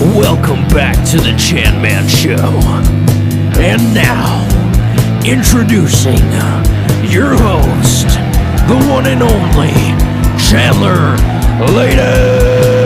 Welcome back to the Chan Man Show. And now, introducing your host, the one and only Chandler Latus.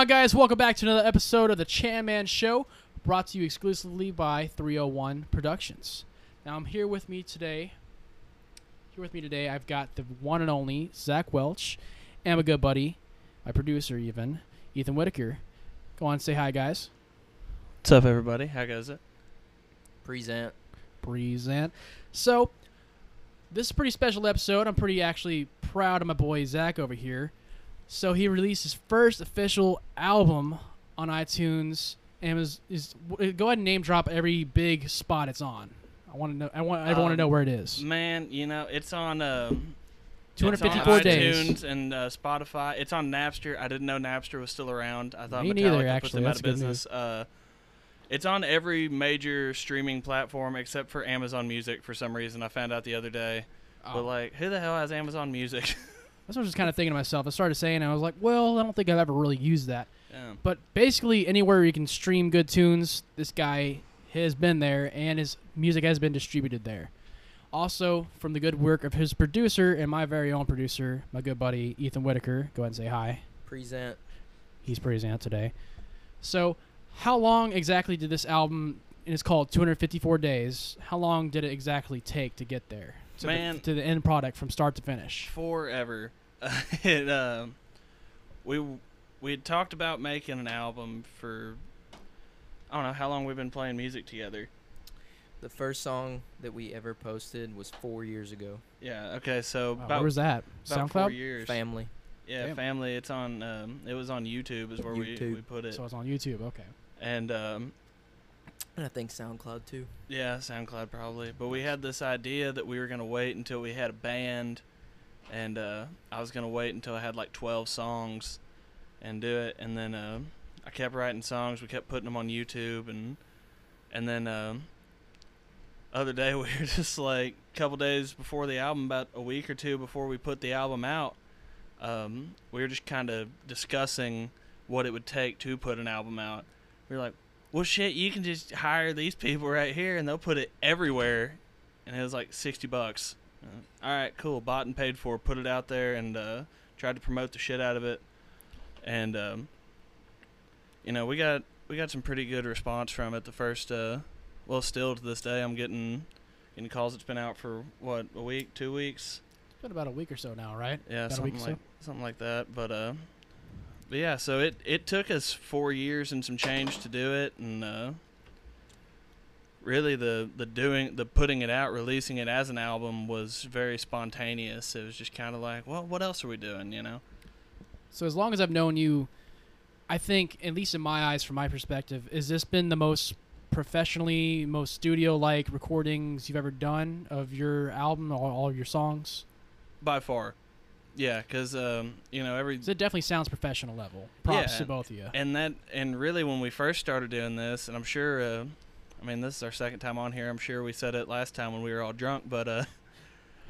On, guys? Welcome back to another episode of the Chan Man Show, brought to you exclusively by 301 Productions. Now, I'm here with me today. Here with me today, I've got the one and only Zach Welch, and my good buddy, my producer, even Ethan Whitaker. Go on, say hi, guys. What's up, everybody? How goes it? Present. Present. So, this is a pretty special episode. I'm pretty actually proud of my boy Zach over here. So he released his first official album on iTunes, and was is go ahead and name drop every big spot it's on. I want to know. I want everyone to Um, know where it is. Man, you know it's on. Um, it's 254 on days. iTunes and uh, Spotify. It's on Napster. I didn't know Napster was still around. I thought Me Metallica neither, put actually. them out That's of good business. Uh, it's on every major streaming platform except for Amazon Music for some reason. I found out the other day. Oh, But like, who the hell has Amazon Music? that's what I was just kind of thinking to myself. I started saying, I was like, well, I don't think I've ever really used that. yeah. But basically, anywhere you can stream good tunes, this guy has been there, and his music has been distributed there. Also, from the good work of his producer and my very own producer, my good buddy Ethan Whitaker. Go ahead and say hi. Present. He's out today. So, how long exactly did this album? And it's called 254 Days. How long did it exactly take to get there? To Man. the, to the end product from start to finish. forever. it um, we we had talked about making an album for I don't know how long we've been playing music together. The first song that we ever posted was four years ago. Yeah. Okay. So Wow, about, where was that? about four SoundCloud. years. Family. Yeah, Damn. family. It's on. Um, it was on YouTube. Is where we we put it. So it's on YouTube. Okay. and um, And I think SoundCloud too. yeah, SoundCloud probably. But we had this idea that we were gonna wait until we had a band, and uh, I was gonna wait until I had like twelve songs, and do it. And then uh, I kept writing songs. We kept putting them on YouTube, and and then um, other day we were just like a couple days before the album, about a week or two before we put the album out. Um, we were just kind of discussing what it would take to put an album out. We were like, well, shit, you can just hire these people right here and they'll put it everywhere. And it was like 60 bucks. Uh, all right, cool. Bought and paid for, put it out there and uh, tried to promote the shit out of it. And, um, you know, we got we got some pretty good response from it. The first, uh, well, still to this day, I'm getting getting calls. It's been out for what a week, two weeks. It's been about a week or so now, right? Yeah, About something or so? like something like that. But uh, but yeah, so it it took us four years and some change to do it, and uh, really the the doing the putting it out, releasing it as an album was very spontaneous. It was just kind of like, well, what else are we doing, you know? So as long as I've known you, I think, at least in my eyes, from my perspective, has this been the most professionally, most studio-like recordings you've ever done of your album or all of your songs? By far, yeah, because um, you know every 'Cause it definitely sounds professional level. Props Yeah. to both of you. and that and really when we first started doing this, and I'm sure. Uh, I mean, this is our second time on here. I'm sure we said it last time when we were all drunk, but uh,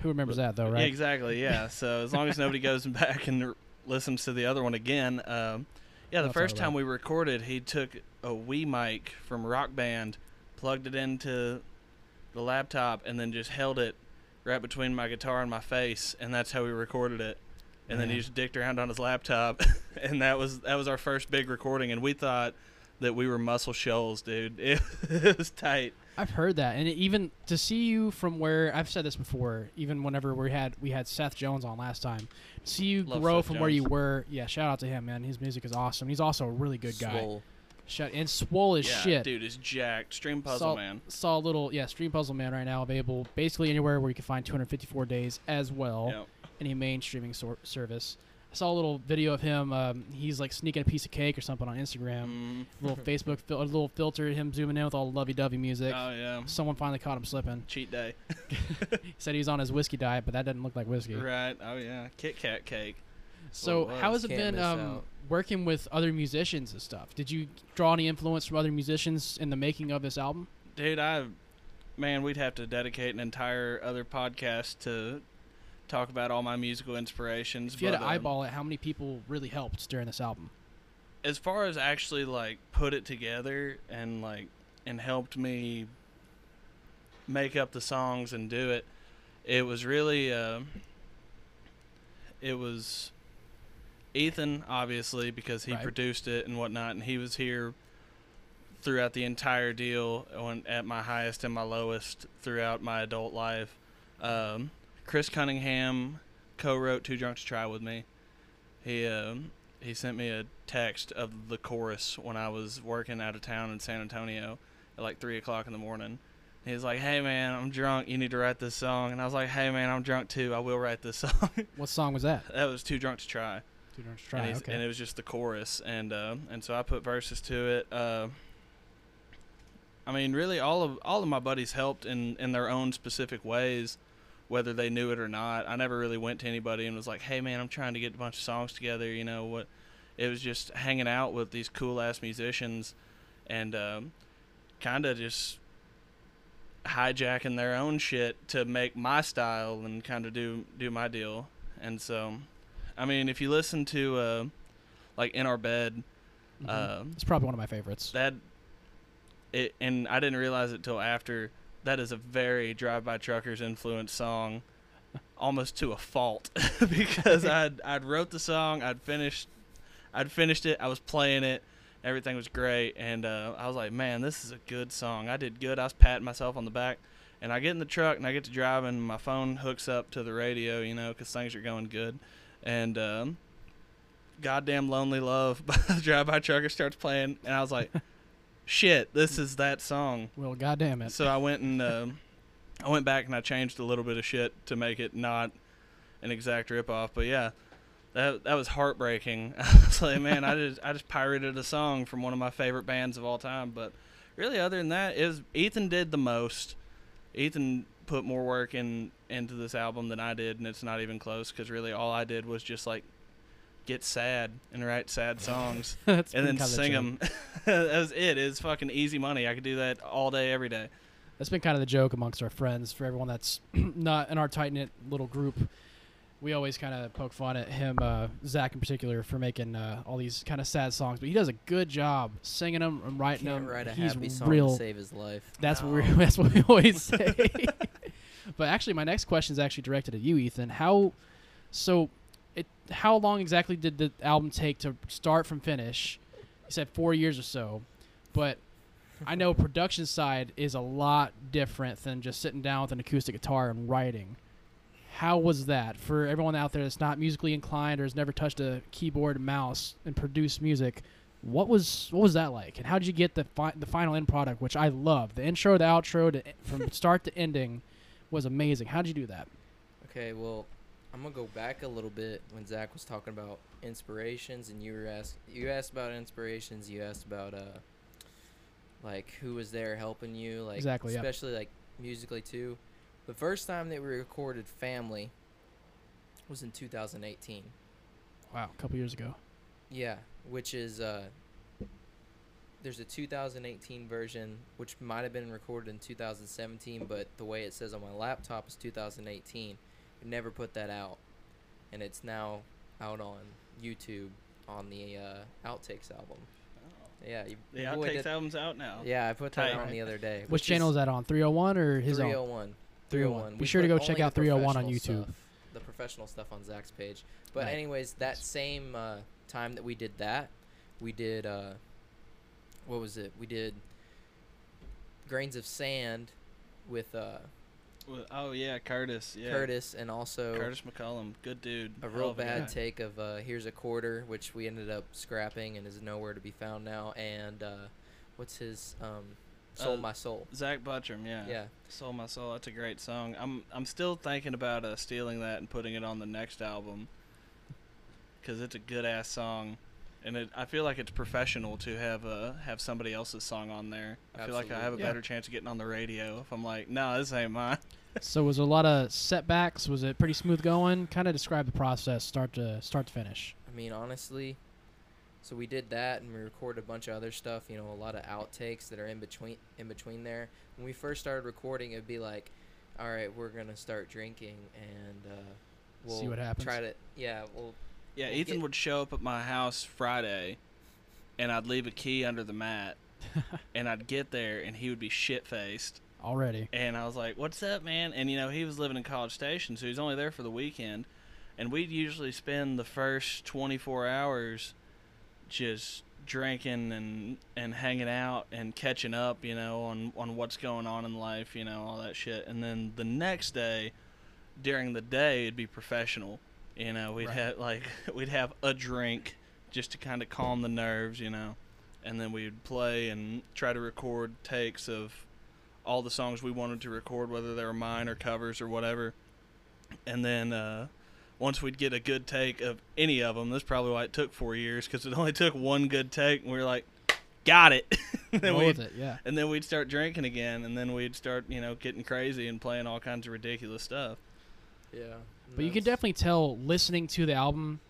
Who remembers that though, right? exactly. Yeah. so as long as nobody goes back and r- listens to the other one again, um, yeah, the I'll first time we recorded, he took a Wii mic from Rock Band, plugged it into the laptop, and then just held it right between my guitar and my face, and that's how we recorded it. And then he just dicked around on his laptop, and that was that was our first big recording, and we thought that we were Muscle Shoals, dude. It, it was tight. I've heard that, and even to see you from where I've said this before, even whenever we had we had Seth Jones on last time, see you Love grow Seth from where you were. Yeah, shout out to him, man. His music is awesome. He's also a really good guy. Swole. Shout and swole as yeah, shit. dude is jacked. Stream puzzle saw, man. Saw a little yeah, Stream Puzzle Man right now available basically anywhere where you can find 254 days as well. Yep. Any main streaming sor- service. I saw a little video of him. Um, he's like sneaking a piece of cake or something on Instagram. Mm. little Facebook, fil- a little filter, of him zooming in with all the lovey-dovey music. Oh yeah. Someone finally caught him slipping. Cheat day. He said he was on his whiskey diet, but that doesn't look like whiskey. Right. Oh yeah. Kit Kat cake. So what it how has it been um, working with other musicians and stuff? Did you draw any influence from other musicians in the making of this album? Dude, I man, we'd have to dedicate an entire other podcast to talk about all my musical inspirations. If you had but, to um, eyeball it, how many people really helped during this album? as far as actually like put it together and like and helped me make up the songs and do it it was really uh, it was ethan obviously because he Right. produced it and whatnot and he was here throughout the entire deal on, at my highest and my lowest throughout my adult life um, chris cunningham co-wrote too drunk to try with me he um, he sent me a text of the chorus when I was working out of town in San Antonio at like three o'clock in the morning. He was like, "Hey man, I'm drunk. You need to write this song." And I was like, "Hey man, I'm drunk too. I will write this song." What song was that? that was too drunk to try, Two Drunks and, Try. he's- Okay. and it was just the chorus, and uh, and so I put verses to it. Uh, I mean, really, all of all of my buddies helped in in their own specific ways, whether they knew it or not. I never really went to anybody and was like, "Hey, man, I'm trying to get a bunch of songs together." You know what? It was just hanging out with these cool ass musicians, and um, kind of just hijacking their own shit to make my style and kind of do do my deal. And so, I mean, if you listen to uh, like in our bed, Mhm. um, it's probably one of my favorites. that it and I didn't realize it till after. That is a very Drive By Truckers influenced song, almost to a fault, because I'd I'd wrote the song, I'd finished, I'd finished it, I was playing it, everything was great, and uh, I was like, man, this is a good song. I did good. I was patting myself on the back, and I get in the truck and I get to driving. And my phone hooks up to the radio, you know, because things are going good, and um, goddamn lonely love by the Drive By Trucker starts playing, and I was like, shit, this is that song. well, goddamn it. So I went and um I went back and I changed a little bit of shit to make it not an exact ripoff. But yeah, that that was heartbreaking. I was like, man, I just I just pirated a song from one of my favorite bands of all time. But really, other than that, is Ethan did the most. Ethan put more work in into this album than I did, and it's not even close. Because really, all I did was just like get sad and write sad songs and then kinda the sing them. that was it. It's fucking easy money. I could do that all day, every day. That's been kind of the joke amongst our friends for everyone that's not in our tight knit little group. We always kind of poke fun at him, uh, Zach in particular, for making uh, all these kind of sad songs, but he does a good job singing them and writing Can't them. write a He's happy song real. to save his life. That's what we that's what we always say. but actually, my next question is actually directed at you, Ethan. How so? It how long exactly did the album take to start from finish? You said four years or so, but I know production side is a lot different than just sitting down with an acoustic guitar and writing. How was that for everyone out there that's not musically inclined or has never touched a keyboard and mouse and produced music? What was what was that like, and how did you get the fi- the final end product, which I love? The intro, the outro, to, from start to ending, was amazing. How did you do that? Okay, well, I'm gonna go back a little bit when Zach was talking about inspirations, and you were asked you asked about inspirations. You asked about uh, like who was there helping you, like Exactly, yeah. especially like musically too. The first time that we recorded "Family" was in 2018. Wow, a couple years ago. Yeah, which is uh there's a 2018 version which might have been recorded in 2017, but the way it says on my laptop is 2018. We never put that out, and it's now out on YouTube on the uh, Outtakes album. Yeah, you, The your boy Outtakes did- album's out now. Yeah, I put that Tight. on the other day. Which channel is that on? 301 or his own? 301. 301. Be We sure to go check out 301 on YouTube. stuff- the professional stuff on Zach's page. But Right. anyways, that same uh, time that we did that, we did uh, what was it? We did Grains of Sand with uh, Well, Oh yeah, Curtis. Yeah. Curtis and also Curtis McCullum, good dude. a real bad guy. take of uh, "Here's a Quarter," which we ended up scrapping and is nowhere to be found now. And uh, what's his um, "Soul Uh, My Soul"? Zach Butcham, yeah. Yeah, Soul My Soul, that's a great song. I'm I'm still thinking about uh, stealing that and putting it on the next album. Cause it's a good ass song, and it, I feel like it's professional to have uh have somebody else's song on there. I feel like I have a Absolutely. Yeah. better chance of getting on the radio if I'm like, no, this ain't mine. So was a lot of setbacks? Was it pretty smooth going? Kind of describe the process, start to start to finish. I mean honestly, so we did that and we recorded a bunch of other stuff. You know, a lot of outtakes that are in between in between there. When we first started recording, it'd be like, all right, we're gonna start drinking and uh, we'll See what happens. Try to yeah, we'll Yeah, We'll Ethan get- would show up at my house Friday, and I'd leave a key under the mat, and I'd get there, and he would be shit faced. Already. And I was like, "What's up, man?" And you know, he was living in College Station, so he's only there for the weekend. And we'd usually spend the first 24 hours just drinking and and hanging out and catching up, you know, on on what's going on in life, you know, all that shit. And then the next day, during the day, it'd be professional. You know, we'd Right. have like we'd have a drink just to kind of calm the nerves, you know. And then we'd play and try to record takes of all the songs we wanted to record, whether they were mine or covers or whatever. And then uh, once we'd get a good take of any of them, that's probably why it took four years because it only took one good take, and we were like, "Got it." and, then Roll with we'd, it, yeah. and then we'd start drinking again, and then we'd start, you know, getting crazy and playing all kinds of ridiculous stuff. yeah. But you can definitely tell listening to the album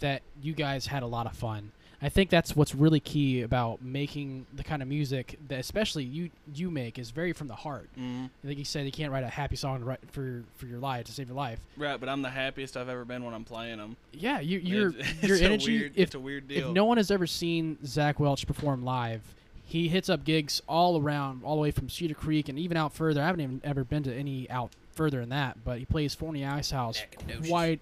that you guys had a lot of fun. I think that's what's really key about making the kind of music that especially you you make is very from the heart. Mm-hmm. I think you said you can't write a happy song to write for for your life to save your life. Right, but I'm the happiest I've ever been when I'm playing them. Yeah, you your your energy. Weird, if it's a weird deal. if no one has ever seen Zach Welch perform live, he hits up gigs all around, all the way from Cedar Creek and even out further. I haven't even ever been to any out further than that, but he plays Forney Ice House quite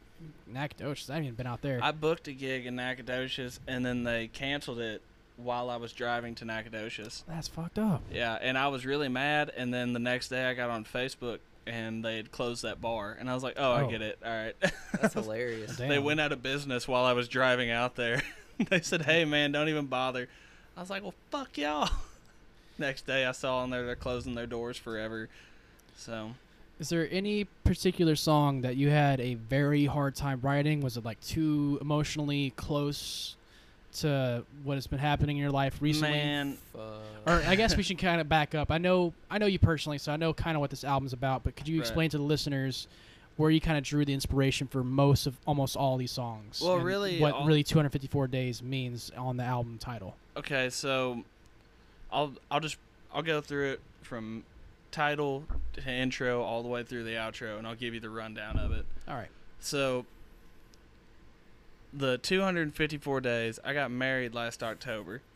Nacogdoches. I haven't even been out there. I booked a gig in Nacogdoches, and then they canceled it while I was driving to Nacogdoches. That's fucked up. Yeah, and I was really mad. And then the next day, I got on Facebook, and they had closed that bar, and I was like, "Oh, I Oh. get it. All right." That's hilarious. Damn. they went out of business while I was driving out there. they said, "Hey, man, don't even bother." I was like, "Well, fuck y'all." Next day, I saw on there they're closing their doors forever. So Is there any particular song that you had a very hard time writing? Was it like too emotionally close to what has been happening in your life recently? man, Fuck. Or I guess we should kind of back up. I know I know you personally, so I know kind of what this album's about. But could you Right. explain to the listeners where you kind of drew the inspiration for most of almost all these songs? Well, and really, what really 254 days means on the album title. Okay, so I'll I'll just I'll go through it from title to intro all the way through the outro, and I'll give you the rundown of it. All right. So the 254 days. I got married last October.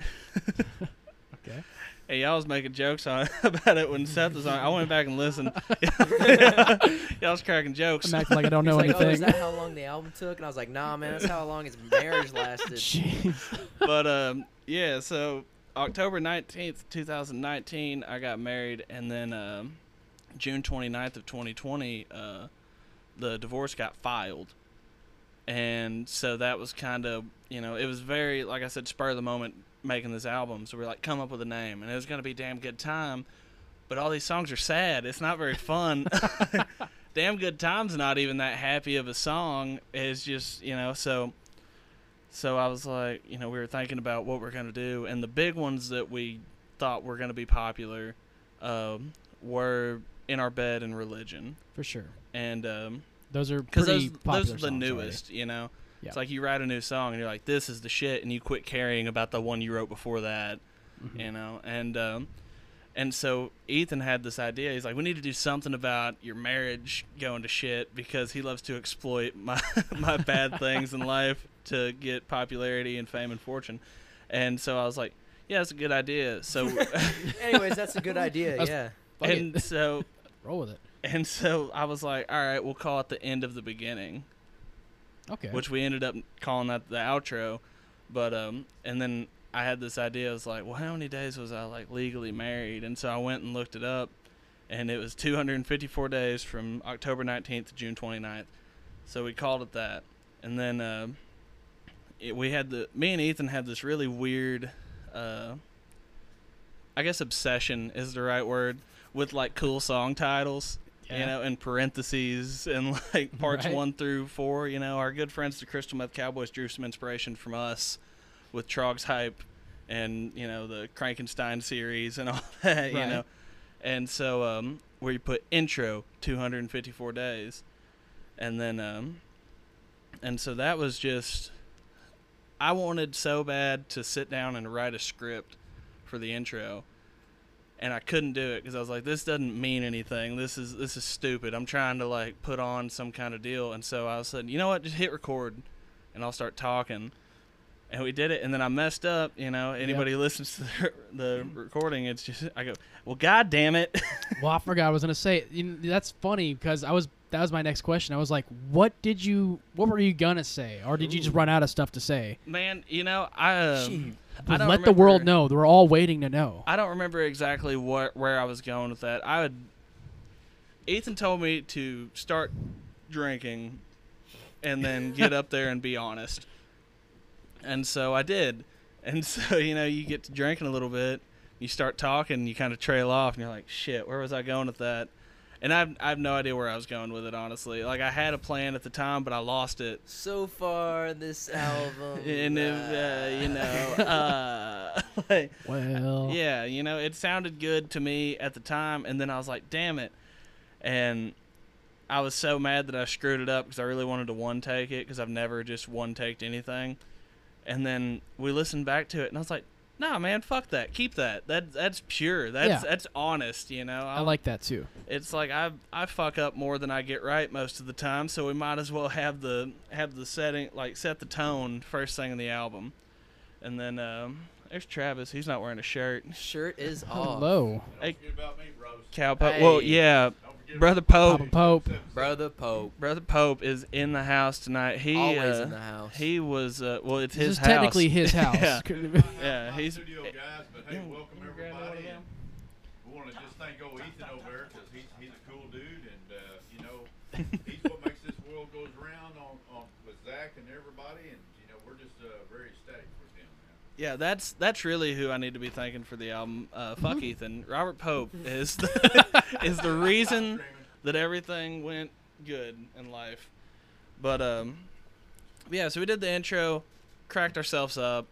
Okay. Hey, y'all was making jokes on about it when Seth was on. I went back and listened. y'all was cracking jokes. I'm acting like I don't know He's like, oh, is anything. that how long the album took? And I was like, nah, man, that's how long his marriage lasted. Jeez. but um, yeah. So October 19th, 2019, I got married, and then um, June 29th of 2020, uh, the divorce got filed. And so that was kind of, you know, it was very, like I said, spur of the moment making this album. So we are like, come up with a name, and it was gonna be damn good time. But all these songs are sad. It's not very fun. damn good time's not even that happy of a song. It's just, you know, so. So I was like, you know, we were thinking about what we're gonna do, and the big ones that we thought were gonna be popular um, were "In Our Bed" and "Religion," For sure. and um, Those are because pretty those popular those are the already. newest, you know. Yeah. It's like you write a new song and you're like, "This is the shit," and you quit caring about the one you wrote before that, Mhm. you know. And um, and so Ethan had this idea. He's like, "We need to do something about your marriage going to shit because he loves to exploit my my bad things in life to get popularity and fame and fortune." And so I was like, "Yeah, that's a good idea." So Anyways, that's a good idea. That's- yeah. Fuck it. and so Roll with it. and so I was like, "All right, we'll call it the end of the beginning." Okay. which we ended up calling that the outro. But um, and then I had this idea. I was like, well, how many days was I like legally married? And so I went and looked it up, and it was 254 days from October 19th to June 29th. So we called it that. And then uh, it, we had the me and Ethan had this really weird, uh, I guess obsession is the right word with like cool song titles. You know, in parentheses and like parts Right. one through four. You know, our good friends the Crystal Meth Cowboys drew some inspiration from us with Trog's hype and you know the Frankenstein series and all that. You know, and so um, where you put intro 254 days, and then um, and so that was just I wanted so bad to sit down and write a script for the intro and I couldn't do it because I was like, this doesn't mean anything. This is this is stupid. I'm trying to like put on some kind of deal, and so I was saying, you know what, just hit record, and I'll start talking. And we did it, and then I messed up. You know, anybody who listens to the, the recording, it's just I go, well, god damn it. Well, I forgot I was gonna say. You know, that's funny because I was. That was my next question. I was like, "What did you? What were you gonna say, or did you just run out of stuff to say?" Man, you know, I um, I don't Let the world know. They're all waiting to know. I don't remember exactly what where I was going with that. I would. Ethan told me to start drinking, and then get up there and be honest. And so I did. And so you know you get to drinking a little bit, you start talking, you kind of trail off, and you're like, shit, where was I going with that? And I've I have no idea where I was going with it honestly. Like I had a plan at the time, but I lost it. So far, this album. And it, uh, you know, uh, like, Well, yeah, you know, it sounded good to me at the time, and then I was like, damn it. And I was so mad that I screwed it up because I really wanted to one take it because I've never just one taked anything. And then we listened back to it, and I was like, nah, man, fuck that. Keep that. That That's pure. That's Yeah. that's honest, you know? I like that too. it's like I I fuck up more than I get right most of the time, so we might as well have the have the setting like set the tone first thing in the album. And then um, there's Travis. He's not wearing a shirt. Shirt is off. Hello, Hey, Forget about me, bros. Cowpoke. Well, Hey. yeah, Don't forget brother about Papa Pope. Pope. Brother Pope. Brother Pope is in the house tonight. He Always uh, in the house. He was uh, well, it's This his is house. technically his house. yeah, me. yeah, Not he's- studio guys, but hey, Yeah, welcome you grab one of everybody. them? We want to just thank old Ethan over there because he's he's a cool dude, and uh, you know he's what makes this world goes round on, on with Zach and everybody, and you know we're just uh, very ecstatic with him, man. Yeah, that's that's really who I need to be thanking for the album. Uh, fuck Ethan. Robert Pope is the, is the reason that everything went good in life. But um, yeah. So we did the intro, cracked ourselves up.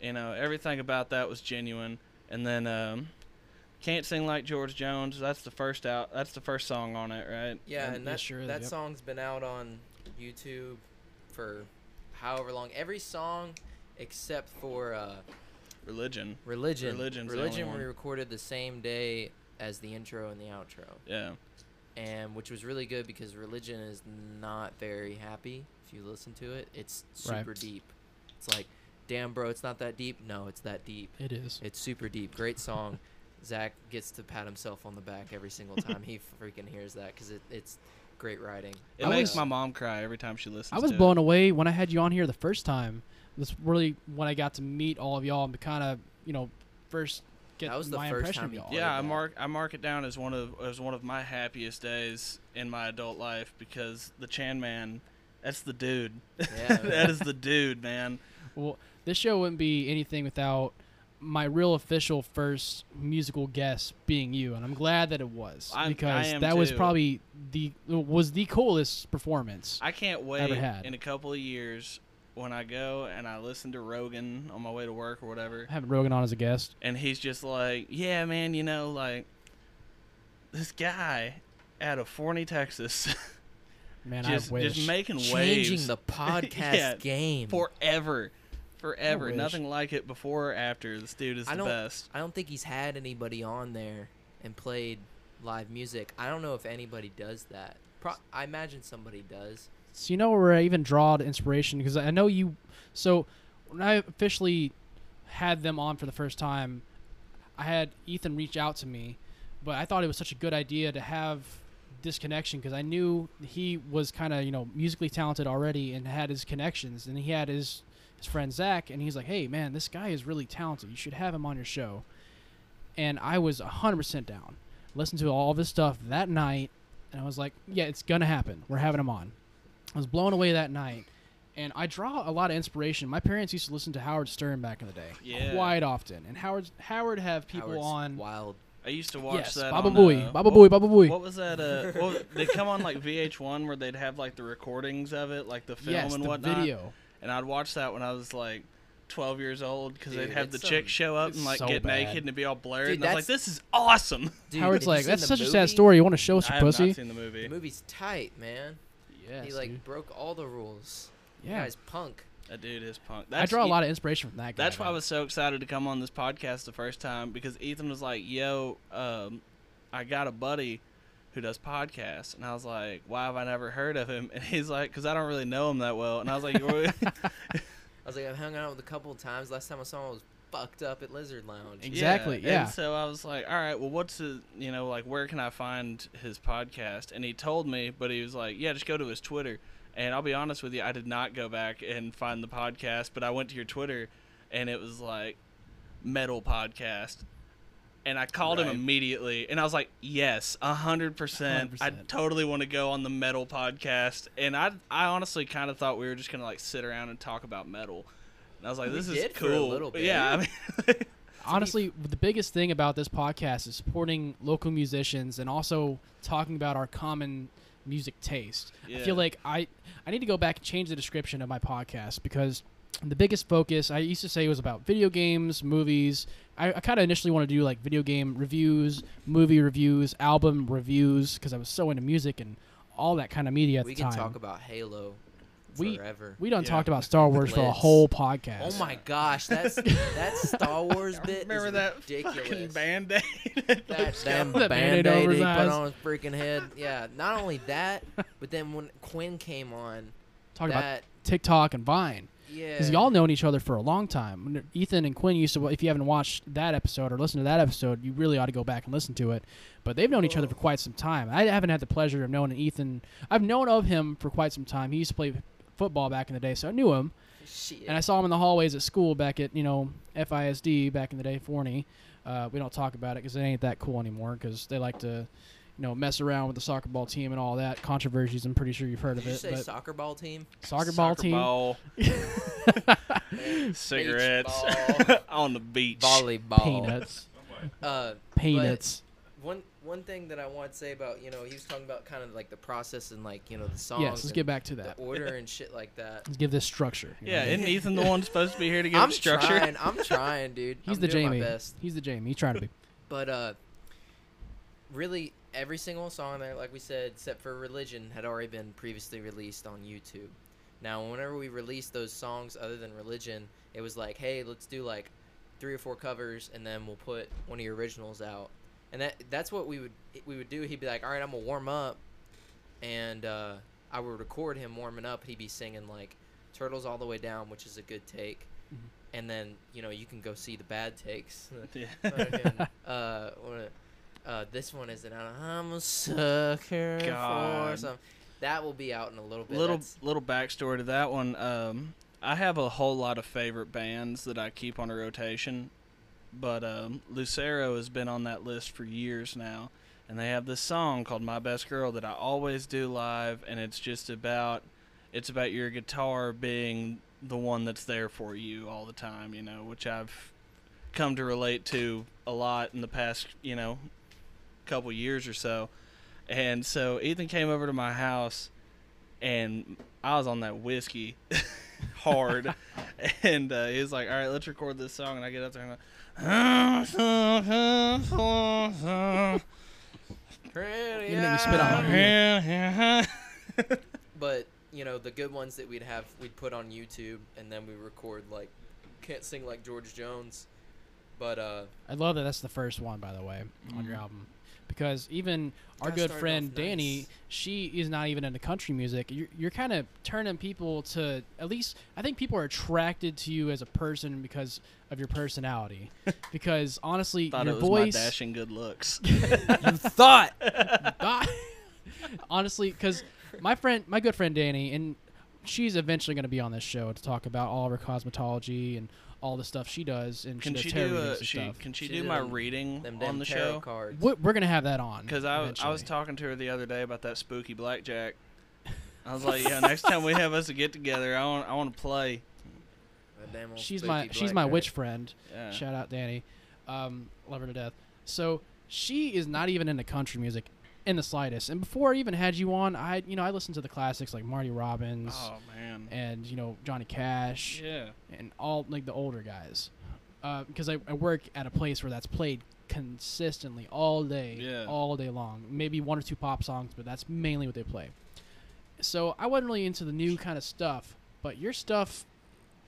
You know, everything about that was genuine. And then um, can't sing like George Jones. That's the first out. That's the first song on it, right? Yeah, Um, and that sure is, that yep. song's been out on YouTube for however long. Every song except for uh, Religion. Religion. Religion's Religion we recorded the same day as the intro and the outro. Yeah. And which was really good because Religion is not very happy if you listen to it. It's Right. super deep. It's like, damn bro, it's not that deep. No, it's that deep. It is. It's super deep. Great song. Zach gets to pat himself on the back every single time he freaking hears that because it, it's great writing. It I makes was- my mom cry every time she listens. I was blown it. away when I had you on here the first time. That's really when I got to meet all of y'all and kind of, you know, first get That was the my first impression time of you y'all. Yeah, I mark I mark it down as one of as one of my happiest days in my adult life because the Chan Man, that's the dude. Yeah. that is the dude, man. Well, this show wouldn't be anything without my real official first musical guest being you, and I'm glad that it was I'm- I because am that was probably the was the coolest performance. I can't wait ever wait had. in a couple of years when I go and I listen to Rogan on my way to work or whatever, I have Rogan on as a guest. and he's just like, "Yeah, man, you know, like this guy out of Forney, Texas, Man, just I wish. just making Changing waves Changing the podcast Yeah, game. forever." Forever, nothing like it before or after. This dude is I the don't- best. I don't think he's had anybody on there and played live music. I don't know if anybody does that. Pro- I imagine somebody does. So you know where I even draw inspiration because I know you. So when I officially had them on for the first time, I had Ethan reach out to me, but I thought it was such a good idea to have this connection because I knew he was kind of you know musically talented already and had his connections and he had his his friend Zach, and he's like, "Hey, man, this guy is really talented. You should have him on your show." And I was hundred percent down. Listened to all of his stuff that night, and I was like, "Yeah, it's gonna happen. We're having him on." I was blown away that night, and I draw a lot of inspiration. My parents used to listen to Howard Stern back in the day, Yeah. quite often, and Howard Howard have people Howard's on. wild. I used to watch Yes, that. Baba on, Booey, uh, Baba what- Booey, Baba Booey. What was that? Uh, what, they come on like VH1 where they'd have like the recordings of it, like the film yes, and the whatnot. video. And I'd watch that when I was like 12 years old because they'd Dude, have the it's chick show up and like so get bad. naked and it'd be all blurred. Dude, and I was like, that's- this is awesome. Dude, Howard's you like, seen that's the such a movie? sad story. You want to show us I your have pussy? not seen the movie. The movie's tight, man. Yes, he like dude. broke all the rules. yeah. Guy's punk. That dude is punk. I draw a lot of inspiration from that guy. That's why I was so excited to come on this podcast the first time because Ethan was like, "Yo, um, I got a buddy who does podcasts," and I was like, "Why have I never heard of him?" And he's like, "Cause I don't really know him that well." And I was like, I was like, I've hung out with a couple of times. Last time I saw him was fucked up at Lizard Lounge. Exactly, yeah. And so I was like, all right, well, what's the, you know, like, where can I find his podcast? And he told me, but he was like, yeah, just go to his Twitter. And I'll be honest with you, I did not go back and find the podcast, but I went to your Twitter, and it was like metal podcast. And I called him immediately, and I was like, "Yes, a hundred percent. I 100%. totally want to go on the metal podcast." And I, I honestly kind of thought we were just gonna like sit around and talk about metal. And I was like, We "This is did for cool." a little bit. Yeah, I mean, honestly the biggest thing about this podcast is supporting local musicians and also talking about our common music taste. I feel like I I need to go back and change the description of my podcast because the biggest focus I used to say was about video games, movies. I, I kind of initially wanted to do like video game reviews, movie reviews, album reviews because I was so into music and all that kind of media at we the can talk about Halo We- forever. we done Yeah. talked about Star Wars for a whole podcast. oh my gosh, that's that Star Wars bit remember is that ridiculous. fucking band aid. that damn That Band-Aid band-aid he put eyes. on his freaking head. Yeah, not only that, but then when Quinn came on, Talking about TikTok and Vine. yeah, Because y'all known each other for a long time. Ethan and Quinn used to. If you haven't watched that episode or listened to that episode, you really ought to go back and listen to it. But they've known each other for quite some time. I haven't had the pleasure of knowing Ethan. I've known of him for quite some time. He used to play football back in the day, so I knew him. shit. And I saw him in the hallways at school back at you know FISD back in the day, Forney. Uh, we don't talk about it because it ain't that cool anymore. Because they like to, you know, mess around with the soccer ball team and all that controversies. I'm pretty sure you've heard Did of you it. say but soccer ball team? soccer ball team. ball, cigarettes ball, on the beach. volleyball. Peanuts. Uh, Peanuts. one one thing that I want to say about you know he was talking about kind of like the process and like you know the songs. Yes, let's get back to the that. order and shit like that. Let's give this structure. Yeah, know? isn't Ethan the one supposed to be here to give I'm it structure? trying. I'm trying, dude. he's I'm the doing Jamie. My best. He's the Jamie. He's trying to be. But uh, really, every single song there, like we said, except for "Religion," had already been previously released on YouTube. Now, whenever we released those songs other than "Religion," it was like, hey, let's do like three or four covers, and then we'll put one of your originals out. And that that's what we would we would do. He'd be like, all right, I'm gonna warm up, and uh, I would record him warming up. He'd be singing like "Turtles All the Way Down," which is a good take. Mhm. And then you know you can go see the bad takes. Yeah. Uh, uh, this one is an I'm a sucker God. for some. That will be out in a little bit. little That's- little backstory to that one. Um, I have a whole lot of favorite bands that I keep on a rotation, but um, Lucero has been on that list for years now, and they have this song called "My Best Girl" that I always do live, and it's just about it's about your guitar being the one that's there for you all the time, you know, which I've come to relate to a lot in the past, you know, couple years or so. And so Ethan came over to my house and I was on that whiskey hard. and uh, he was like, All right, let's record this song. And I get up there and I'm like, Pretty You make me spit out But you know the good ones that we'd have, we'd put on YouTube, and then we record like, can't sing like George Jones, but uh, I love that that's the first one, by the way, on your Mhm. album. Because even our good friend Danny, nice. she is not even into country music. You're, you're kind of turning people to, at least, I think people are attracted to you as a person because of your personality. because honestly, Thought your it was voice. my dashing good looks. you thought. honestly, because my friend, my good friend Danny, and she's eventually going to be on this show to talk about all of her cosmetology and all the stuff she does. And Can she, she does tarot do a and she stuff. can she, She do my them- reading Them on the show? We- cards. We're going to have that on Because I, was- I was talking to her the other day about that spooky blackjack. I was like, yeah, next time we have us a get together, I want I want to play. Damn old She's my spooky she's my witch friend. Yeah. Shout out Danny. Um, love her to death. So she is not even into country music in the slightest. And before I even had you on, I you know I listened to the classics like Marty Robbins Oh man. and you know Johnny Cash Yeah. and all like the older guys. Uh, because I, I work at a place where that's played consistently all day, Yeah. all day long. Maybe one or two pop songs, but that's mainly what they play. So I wasn't really into the new kind of stuff, but your stuff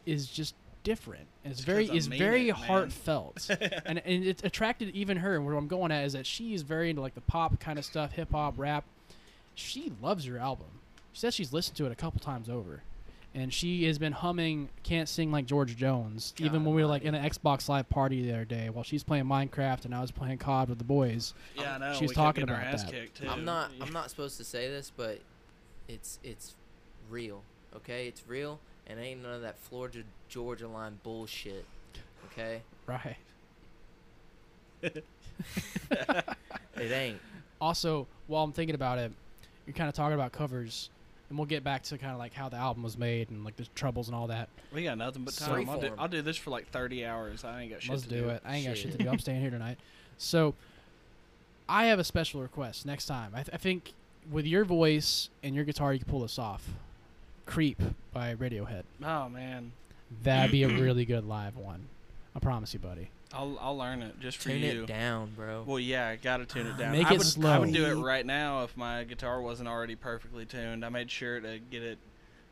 is just different. And it's It's very 'cause I is very it, heartfelt, and and it attracted even her. Where I'm going at is that she is very into like the pop kind of stuff, hip hop, rap. She loves your album. She says she's listened to it a couple times over, and she has been humming "Can't Sing Like George Jones" even when we were like in an Xbox Live party the other day while she's playing Minecraft and I was playing COD with the boys. Yeah, I know. She's we talking about ass that. too. I'm not. I'm not supposed to say this, but it's it's real. Okay, it's real, and ain't none of that Florida Georgia line bullshit. Okay, Right. it ain't. Also, while I'm thinking about it, you're kind of talking about covers, and we'll get back to kind of like how the album was made and like the troubles and all that. We got nothing but So- time. I'll do, I'll do this for like 30 hours. I ain't got shit Let's to do it. I ain't got shit to do. I'm staying here tonight. So, I have a special request next time. I, th- I think with your voice and your guitar, you can pull this off. "Creep" by Radiohead. Oh man, That'd be a really good live one. I promise you, buddy. I'll I'll learn it just for Tune you. Tune it down, bro. Well, yeah, I gotta tune it down. Make I it would, I would do it right now if my guitar wasn't already perfectly tuned. I made sure to get it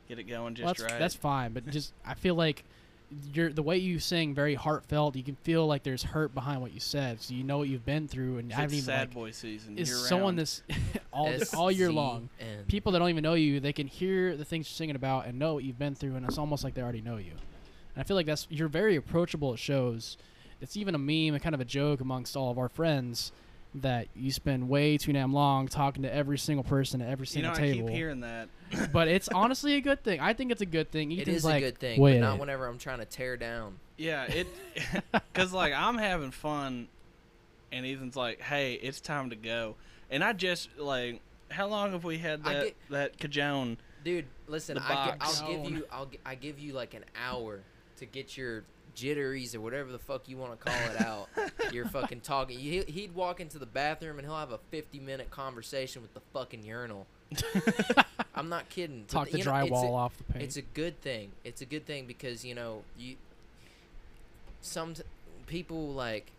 get it going just Well, that's, right. that's fine, but just I feel like you're the way you sing very heartfelt. You can feel like there's hurt behind what you said, so you know what you've been through, and It's I haven't even sad like, boy season. is someone round. that's all all year long. People that don't even know you, they can hear the things you're singing about and know what you've been through, and it's almost like they already know you. And I feel like that's you're very approachable at shows. It's even a meme, a kind of a joke amongst all of our friends that you spend way too damn long talking to every single person at every single You know, single I table. keep hearing that. but it's honestly a good thing. I think it's a good thing. It Ethan's is like, a good thing, "Wait, but not whenever I'm trying to tear down. Yeah, it because like I'm having fun, and Ethan's like, "Hey, it's time to go." And I just like, how long have we had that get- that cajon? Dude, listen, I gi- box. I'll give you I'll I give you like an hour to get your jitteries or whatever the fuck you want to call it out. You're fucking talking. He, he'd walk into the bathroom and he'll have a 50 minute conversation with the fucking urinal. I'm not kidding. but talk the you know, a- drywall off the paint. It's a good thing. It's a good thing because you know you. Some t- people like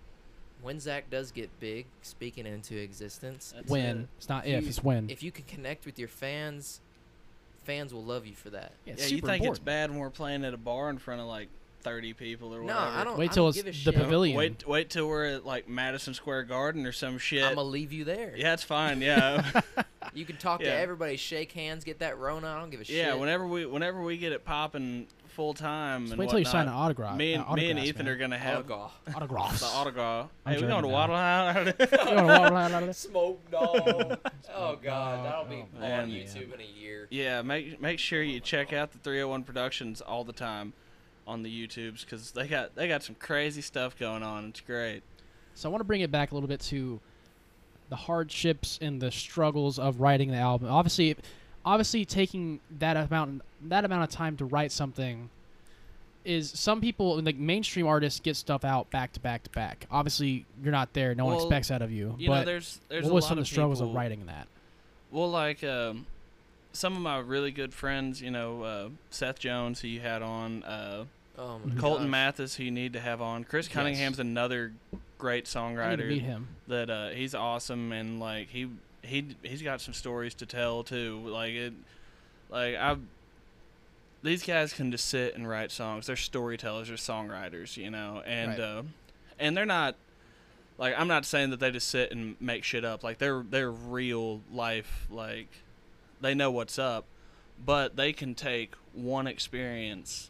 when Zach does get big, speaking into existence. That's win. it. It's not If if, you- it's win. If you can connect with your fans, fans will love you for that. yeah, Yeah, you super think it's bad when we're playing at a bar in front of like 30 people or whatever. No, whatever? I don't. Wait I till don't it's give a the shit. pavilion. Wait, wait till we're at like Madison Square Garden or some shit. I'm gonna leave you there. yeah, it's fine. Yeah, You can talk to everybody, shake hands, get that Rona. I don't give a shit. yeah. Whenever we whenever we get it popping full time Just wait till you sign an autograph. me and uh, me and Ethan man. are gonna have Autograph. autographs. the autograph. I'm Hey, we going to German Waddle House? You Smoke dog. oh god, that'll be Oh, on man. YouTube in a year. Yeah, make make sure you check out the 301 Productions all the time on the YouTubes because they got they got some crazy stuff going on. It's great. So I want to bring it back a little bit to the hardships and the struggles of writing the album. Obviously, obviously taking that amount that amount of time to write something is some people like mainstream artists get stuff out back to back to back. Obviously, you're not there. No one expects that of you. You but know, there's there's what was some of of the struggles people, of writing that? Well, like um, some of my really good friends, you know, uh, Seth Jones, who you had on, uh, Oh my Colton gosh. Mathis, who you need to have on. Chris Yes. Cunningham's another great I need to songwriter. meet him. that uh, he's awesome and like he he he's got some stories to tell too. Like it, like I. These guys can just sit and write songs. They're storytellers. They're songwriters, you know, and Right. uh, and they're not like I'm not saying that they just sit and make shit up. Like they're they're real life. Like they know what's up, but they can take one experience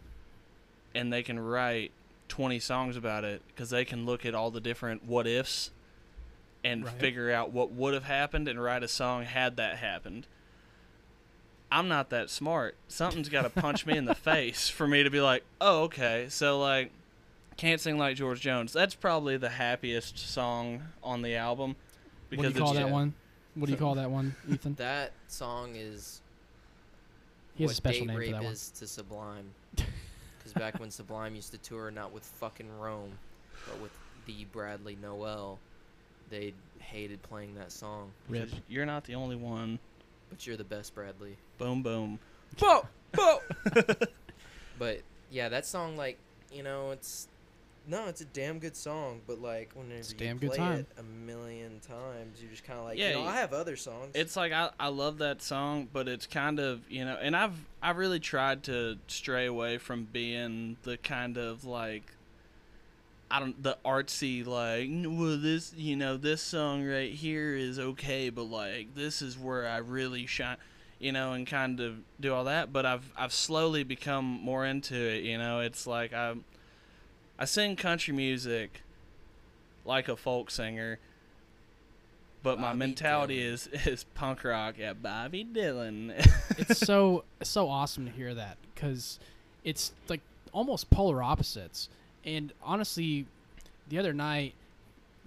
and they can write 20 songs about it because they can look at all the different what ifs and Right. figure out what would have happened and write a song had that happened. I'm not that smart. Something's got to punch me in the face for me to be like, oh, okay. So like, can't sing like George Jones. That's probably the happiest song on the album. What do you call it's- that one? What do you call that one, Ethan? That song is He has what a special date name rape for that one. is to Sublime. Because back when Sublime used to tour, not with fucking Rome, but with the Bradley Nowell, they hated playing that song. Rip. You're not the only one. But you're the best, Bradley. Boom, boom. Boom, boom. but yeah, that song, like, you know, it's no, it's a damn good song. But like, whenever It's a you damn good play time. it a million times, you're just kind of like, Yeah, you know, y- I have other songs. It's like I, I love that song, but it's kind of you know, and I've I've really tried to stray away from being the kind of like I don't the artsy like "N- well this you know this song right here is okay, but like this is where I really shine, you know, and kind of do all that. But I've I've slowly become more into it. You know, it's like I I sing country music like a folk singer. But my mentality Dylan. is is punk rock. Yeah, Bobby Dylan. it's so so awesome to hear that because it's like almost polar opposites. And honestly, the other night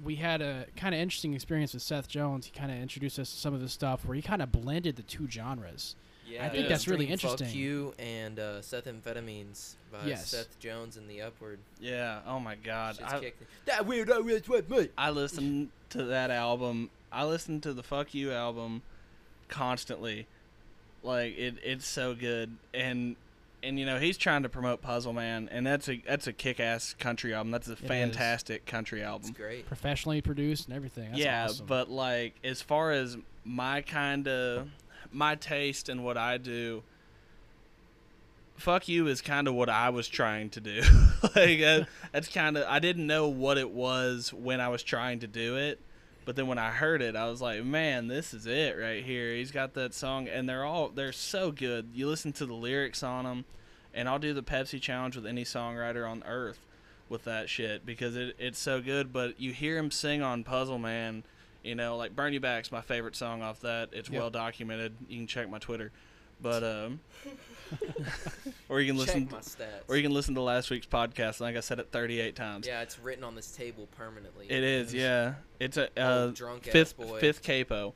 we had a kind of interesting experience with Seth Jones. He kind of introduced us to some of the stuff where he kind of blended the two genres. yeah, I think Yeah. that's really featuring Fuck interesting. You and uh, Seth Amphetamines by Yes. Seth Jones and the Upward. yeah. Oh my God. Shit's I, kicked. That weirdo is with me. I listened to that album. I listened to the "Fuck You" album constantly. Like it, it's so good, and and you know he's trying to promote Puzzle Man, and that's a that's a kick-ass country album. That's a is. fantastic country It's album. great. Professionally produced and everything. That's yeah, awesome. but like as far as my kind of my taste and what I do, fuck you is kind of what I was trying to do. like uh, that's kind of I didn't know what it was when I was trying to do it, but then when I heard it, I was like, man, this is it right here. He's got that song, and they're all they're so good. You listen to the lyrics on them, and I'll do the Pepsi challenge with any songwriter on earth with that shit because it, it's so good. But you hear him sing on Puzzle Man, you know, like Burn You Back's my favorite song off that. It's Yep. well documented. You can check my Twitter, but um, or you can listen, Check my stats. or you can listen to last week's podcast. Like I said it 38 times. yeah, it's written on this table permanently. It is, Yes. yeah. It's a uh, Old drunk ass fifth boy. fifth capo.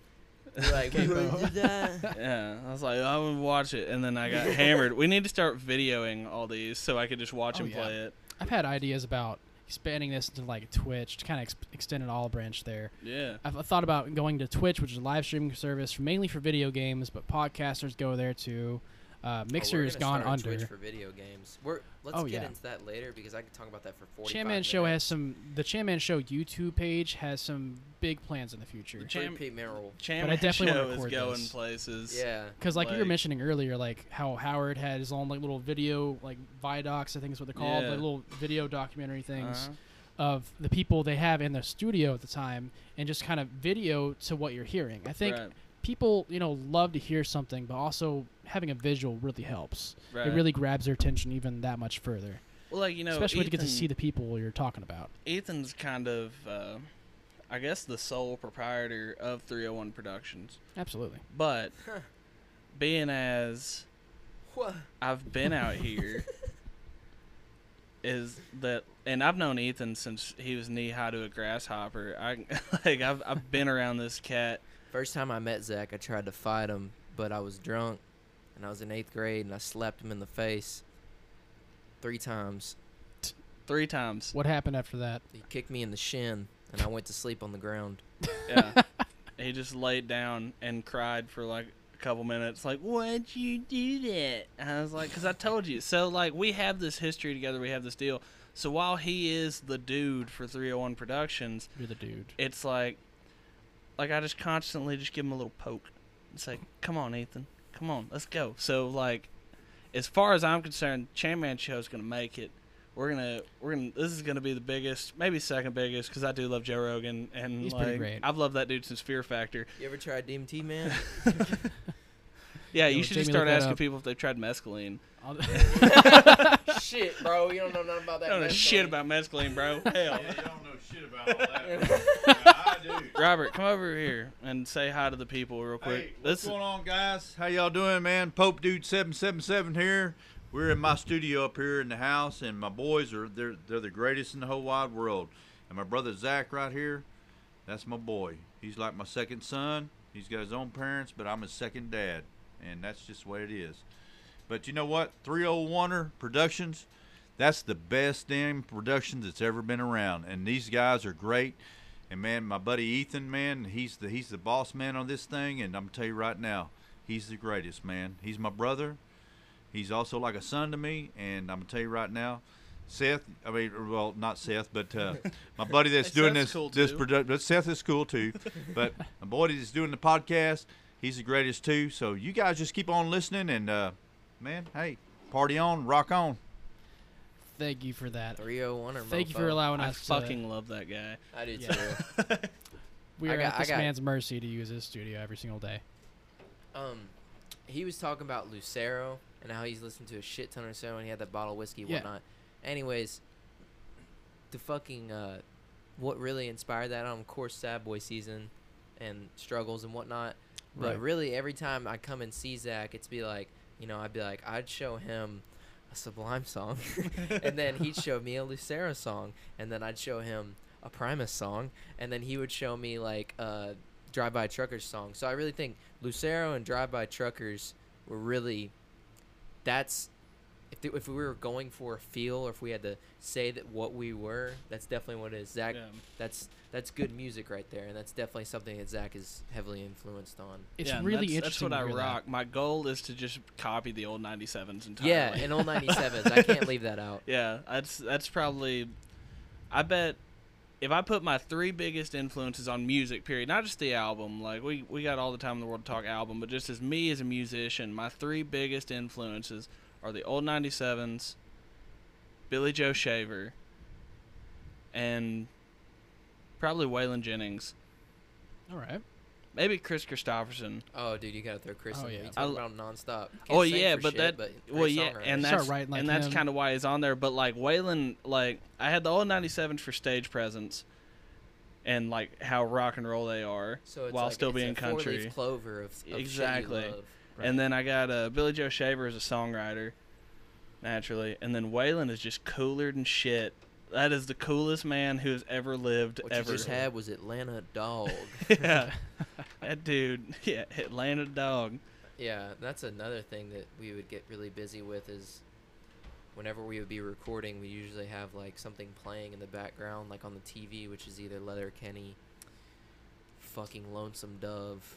You're like, Capo. "What is that?" Yeah, I was like, I would watch it, and then I got hammered. We need to start videoing all these so I could just watch Oh, him yeah. play it. I've had ideas about expanding this into like Twitch to kind of ex- extend an olive branch there. Yeah. I've I've thought about going to Twitch, which is a live streaming service mainly for video games, but podcasters go there too. Uh, Oh, we're Mixer has gone start under. Twitch for video games. We're let's Oh, get yeah. into that later because I could talk about that for 45 Chan Man minutes. Show has some. The Chan Man Show YouTube page has some big plans in the future. The Pretty Cham- Pete Merrill. Cham I definitely wanna show is record going this. places. Yeah. Because like, you were mentioning earlier, like how Howard had his own like little video, like Vidocs, I think is what they're called, Yeah. like little video documentary things Uh-huh. of the people they have in the studio at the time, and just kind of video to what you're hearing. I think Right, people, you know, love to hear something, but also having a visual really helps. right. It really grabs their attention even that much further, well, like you know, especially when you get to see the people you're talking about. Ethan's kind of, uh, I guess, the sole proprietor of 301 Productions. Absolutely. But being as What? I've been out here, is that, and I've known Ethan since he was knee high to a grasshopper. I like I've I've been around this cat. First time I met Zach, I tried to fight him, but I was drunk, and I was in eighth grade, and I slapped him in the face three times. Three times. What happened after that? He kicked me in the shin, and I went to sleep on the ground. Yeah. he just laid down and cried for like a couple minutes, like, "Why'd you do that?" And I was like, "Cause I told you." So like, we have this history together. We have this deal. So while he is the dude for 301 Productions, You're the dude. it's like, like I just constantly just give him a little poke. and say, "Come on, Ethan. Come on, let's go." So like, as far as I'm concerned, Chan Man is gonna make it. We're gonna, we're gonna. This is gonna be the biggest, maybe second biggest, because I do love Joe Rogan, and He's like, pretty great. I've loved that dude since Fear Factor. You ever tried DMT, man? Yeah, Yo, you should just start asking people if they've tried mescaline. Shit, bro, you don't know nothing about that. I that. don't know mescaline. shit about mescaline, bro. Hell. Yeah, you don't know shit about all that. I, I do. Robert, come over here and say hi to the people real quick. Hey, what's this going on, guys? How y'all doing, man? Pope Dude seven seven seven here. We're in my studio up here in the house, and my boys are they're they're the greatest in the whole wide world. And my brother Zach right here, that's my boy. He's like my second son. He's got his own parents, but I'm his second dad, and that's just what it is. But you know what? 301er Productions, that's the best damn productions that's ever been around, and these guys are great. And man, my buddy Ethan, man, he's the he's the boss man on this thing, and I'm gonna tell you right now, he's the greatest, man. He's my brother. He's also like a son to me, and I'm gonna tell you right now, Seth. I mean, well, not Seth, but uh, my buddy that's doing Seth's this cool this production. But Seth is cool too, but my boy that's doing the podcast, he's the greatest too. So you guys just keep on listening, and uh, man, hey, party on, rock on. Thank you for that. 301 or Thank you for mofo. allowing I us fucking love that guy. I do Yeah. too. We I are got- at I this got- man's mercy to use his studio every single day. um, he was talking about Lucero and how he's listened to a shit ton or so, and he had that bottle of whiskey, and Yeah. whatnot. Anyways, the fucking uh, what really inspired that? Um, of course, Sad Boy season and struggles and whatnot. But Right. really, every time I come and see Zach, it's be like, you know, I'd be like, I'd show him a Sublime song, and then he'd show me a Lucero song, and then I'd show him a Primus song, and then he would show me like a Drive By Truckers song. So I really think Lucero and Drive By Truckers were really, that's. If, th- if we were going for a feel, or if we had to say that what we were, that's definitely what it is. Zach, Yeah. that's that's good music right there, and that's definitely something that Zach is heavily influenced on. It's Yeah, really that's, interesting. That's what I hear that. rock. My goal is to just copy the old 97s entirely. Yeah, and old 97s. I can't leave that out. Yeah, that's that's probably. I bet if I put my three biggest influences on music, period, not just the album. Like we we got all the time in the world to talk album, but just as me as a musician, my three biggest influences are the old 97s, Billy Joe Shaver, and probably Waylon Jennings. All right. Maybe Kris Kristofferson. Oh, dude, you gotta throw Kris Oh, in yeah. You talk I- about him nonstop. Can't Oh yeah, but shit, that but well yeah, and that's writing like and that's kind of why he's on there. But like Waylon, like I had the old '97s for stage presence, and like how rock and roll they are, so it's while like, still it's being a four-leaf country. clover of, of Exactly. love. Right. And then I got uh, Billy Joe Shaver as a songwriter, naturally, and then Waylon is just cooler than shit. That is the coolest man who has ever lived What ever. you just had was Atlanta Dog. yeah, that dude. Yeah, Atlanta dog. yeah, that's another thing that we would get really busy with is whenever we would be recording, we usually have like something playing in the background, like on the TV, which is either Letterkenny, fucking Lonesome Dove,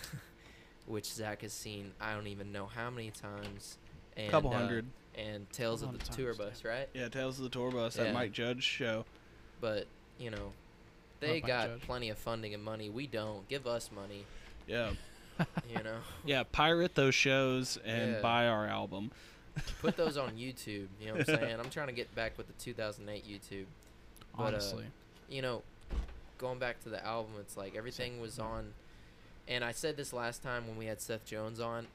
which Zach has seen I don't even know how many times. And, Couple uh, hundred. And Tales of the Tour times, Bus, right? Yeah, Tales of the Tour Bus. Yeah. That Mike Judge show. But you know, they Mike got plenty of funding and money. We don't. Give us money. Yeah. You know, Yeah, pirate those shows and Yeah. buy our album. put those on YouTube. You know what I'm saying? I'm trying to get back with the 2008 YouTube. But, uh, Honestly. You know, going back to the album, it's like everything was on. And I said this last time when we had Seth Jones on.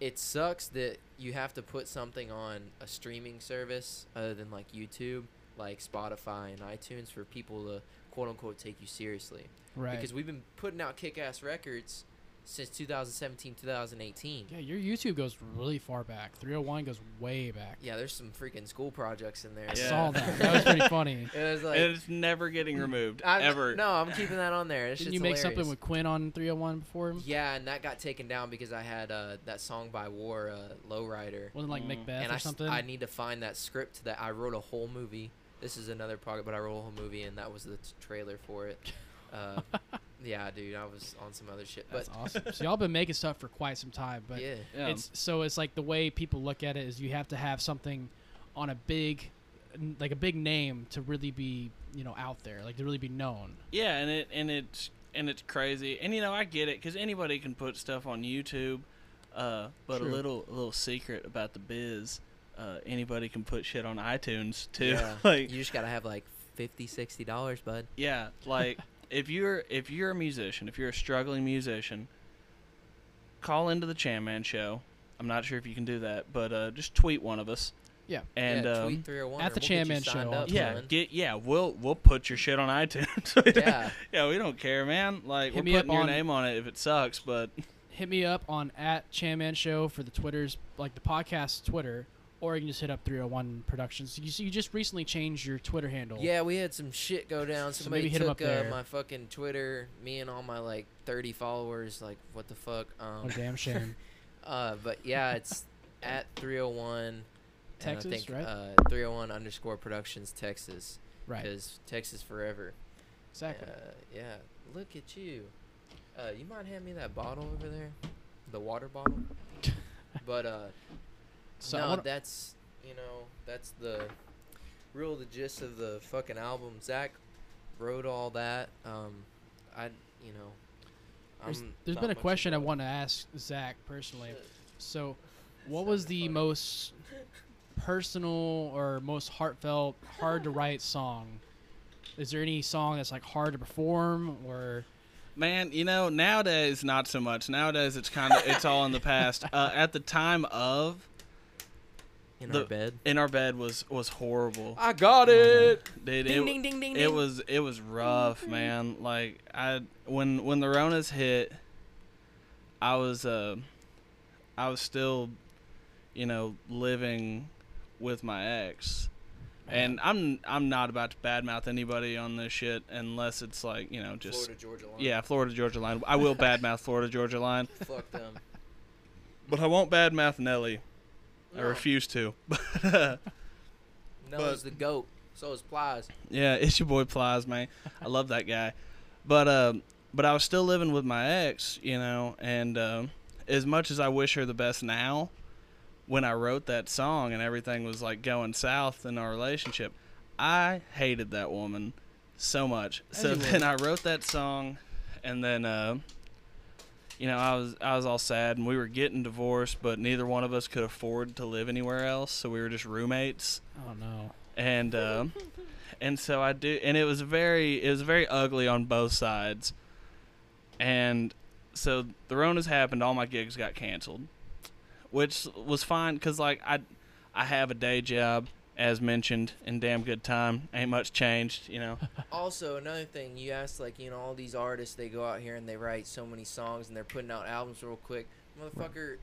It sucks that you have to put something on a streaming service other than like YouTube, like Spotify and iTunes, for people to quote unquote take you seriously. right. Because we've been putting out kick ass records since 2017, 2018. yeah, your YouTube goes really far back. 301 goes way back. Yeah, there's some freaking school projects in there. I Yeah. saw that. That was pretty funny. It was like it's never getting removed I'm, ever. No, I'm keeping that on there. It's Didn't just you make hilarious. something with Quinn on 301 before him? Yeah, and that got taken down because I had uh, that song by War, uh, Lowrider, Wasn't like Mm. Macbeth and or I, s- something? I need to find that script that I wrote a whole movie. This is another part, but I wrote a whole movie, and that was the t- trailer for it. Uh, yeah, dude, I was on some other shit, but That's awesome. So y'all been making stuff for quite some time, but yeah, Yeah. it's so it's like the way people look at it is you have to have something on a big like a big name to really be you know out there like to really be known Yeah, and it and it's and it's crazy. And you know, I get it because anybody can put stuff on YouTube. Uh, but True. a little a little secret about the biz, uh, anybody can put shit on iTunes too. yeah. like you just gotta have like 50 60 dollars, bud. yeah, like if you're if you're a musician, if you're a struggling musician, call into the Chan Man show. I'm not sure if you can do that, but uh, just tweet one of us Yeah. And yeah, um, tweet 301 at the we'll Chan Man Show up, yeah, man. get yeah, we'll we'll put your shit on iTunes. Yeah. yeah, we don't care, man. Like Hit we're me up putting your on- name on it if it sucks, but Hit me up on at Chanman Show for the Twitters, like the podcast Twitter, or you can just hit up 301 Productions. You, you just recently changed your Twitter handle. Yeah, we had some shit go down. So Somebody maybe hit 'em took uh, my fucking Twitter, me and all my like 30 followers. Like, what the fuck? Um, Oh, damn shame. Uh, but yeah, it's at 301. and Texas, I think, right? Uh, 301 underscore Productions Texas. right. Because Texas forever. Exactly. Uh, yeah. Look at you. Uh, you mind hand me that bottle over there, the water bottle. but uh, So no, wanna- that's you know that's the real the gist of the fucking album. Zach wrote all that. Um, I you know. There's, I'm there's not been a question I want to ask Zach personally. So, what was the most personal or most heartfelt, hard to write song? Is there any song that's like hard to perform or Man, you know, nowadays not so much. Nowadays it's kind of it's all in the past. Uh, at the time of in the- our bed. in our bed was was horrible. I got it. Dude, Ding it, ding ding ding. it was it was rough, man. Like I when when the Ronas hit, I was uh I was still, you know, living with my ex. And I'm I'm not about to badmouth anybody on this shit unless it's like, you know, just Florida Georgia line. yeah, Florida Georgia line. I will badmouth Florida Georgia line, Fuck them. but I won't badmouth Nelly. I refuse to. Noah's the goat. So is Plies. Yeah, it's your boy Plies, man. I love that guy. But um, but I was still living with my ex, you know, and um, as much as I wish her the best now, when I wrote that song and everything was like going south in our relationship, I hated that woman so much. So then I wrote that song, and then uh, you know I was I was all sad, and we were getting divorced, but neither one of us could afford to live anywhere else, so we were just roommates oh no. and um, and so I do, and it was very, it was very ugly on both sides, and so the Ronas happened, all my gigs got canceled, which was fine because like I, I have a day job as mentioned in damn good time, ain't much changed, you know. Also, another thing, you asked like, you know, all these artists they go out here and they write so many songs and they're putting out albums real quick. Motherfucker,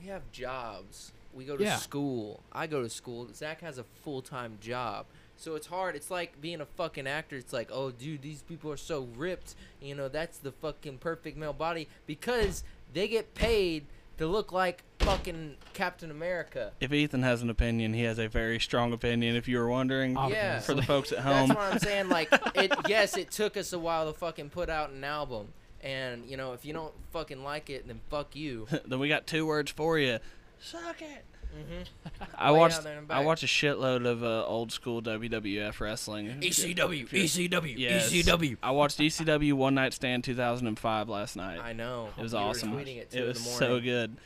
we have jobs. We go to Yeah. school. I go to school. Zach has a full time job. So it's hard. It's like being a fucking actor. It's like, oh, dude, these people are so ripped. You know, that's the fucking perfect male body because they get paid to look like fucking Captain America. If Ethan has an opinion, he has a very strong opinion. If you were wondering, Yeah. for the folks at home, That's what I'm saying. Like, it. Yes, it took us a while to fucking put out an album, and you know, if you don't fucking like it, then fuck you. then we got two words for you: suck it. Mm-hmm. I Way watched out there and I back. watched a shitload of uh, old school WWF wrestling. ECW, ECW, Yes. ECW. I watched ECW One Night Stand 2005 last night. I know. it was You were awesome. tweeting it, It was the so good.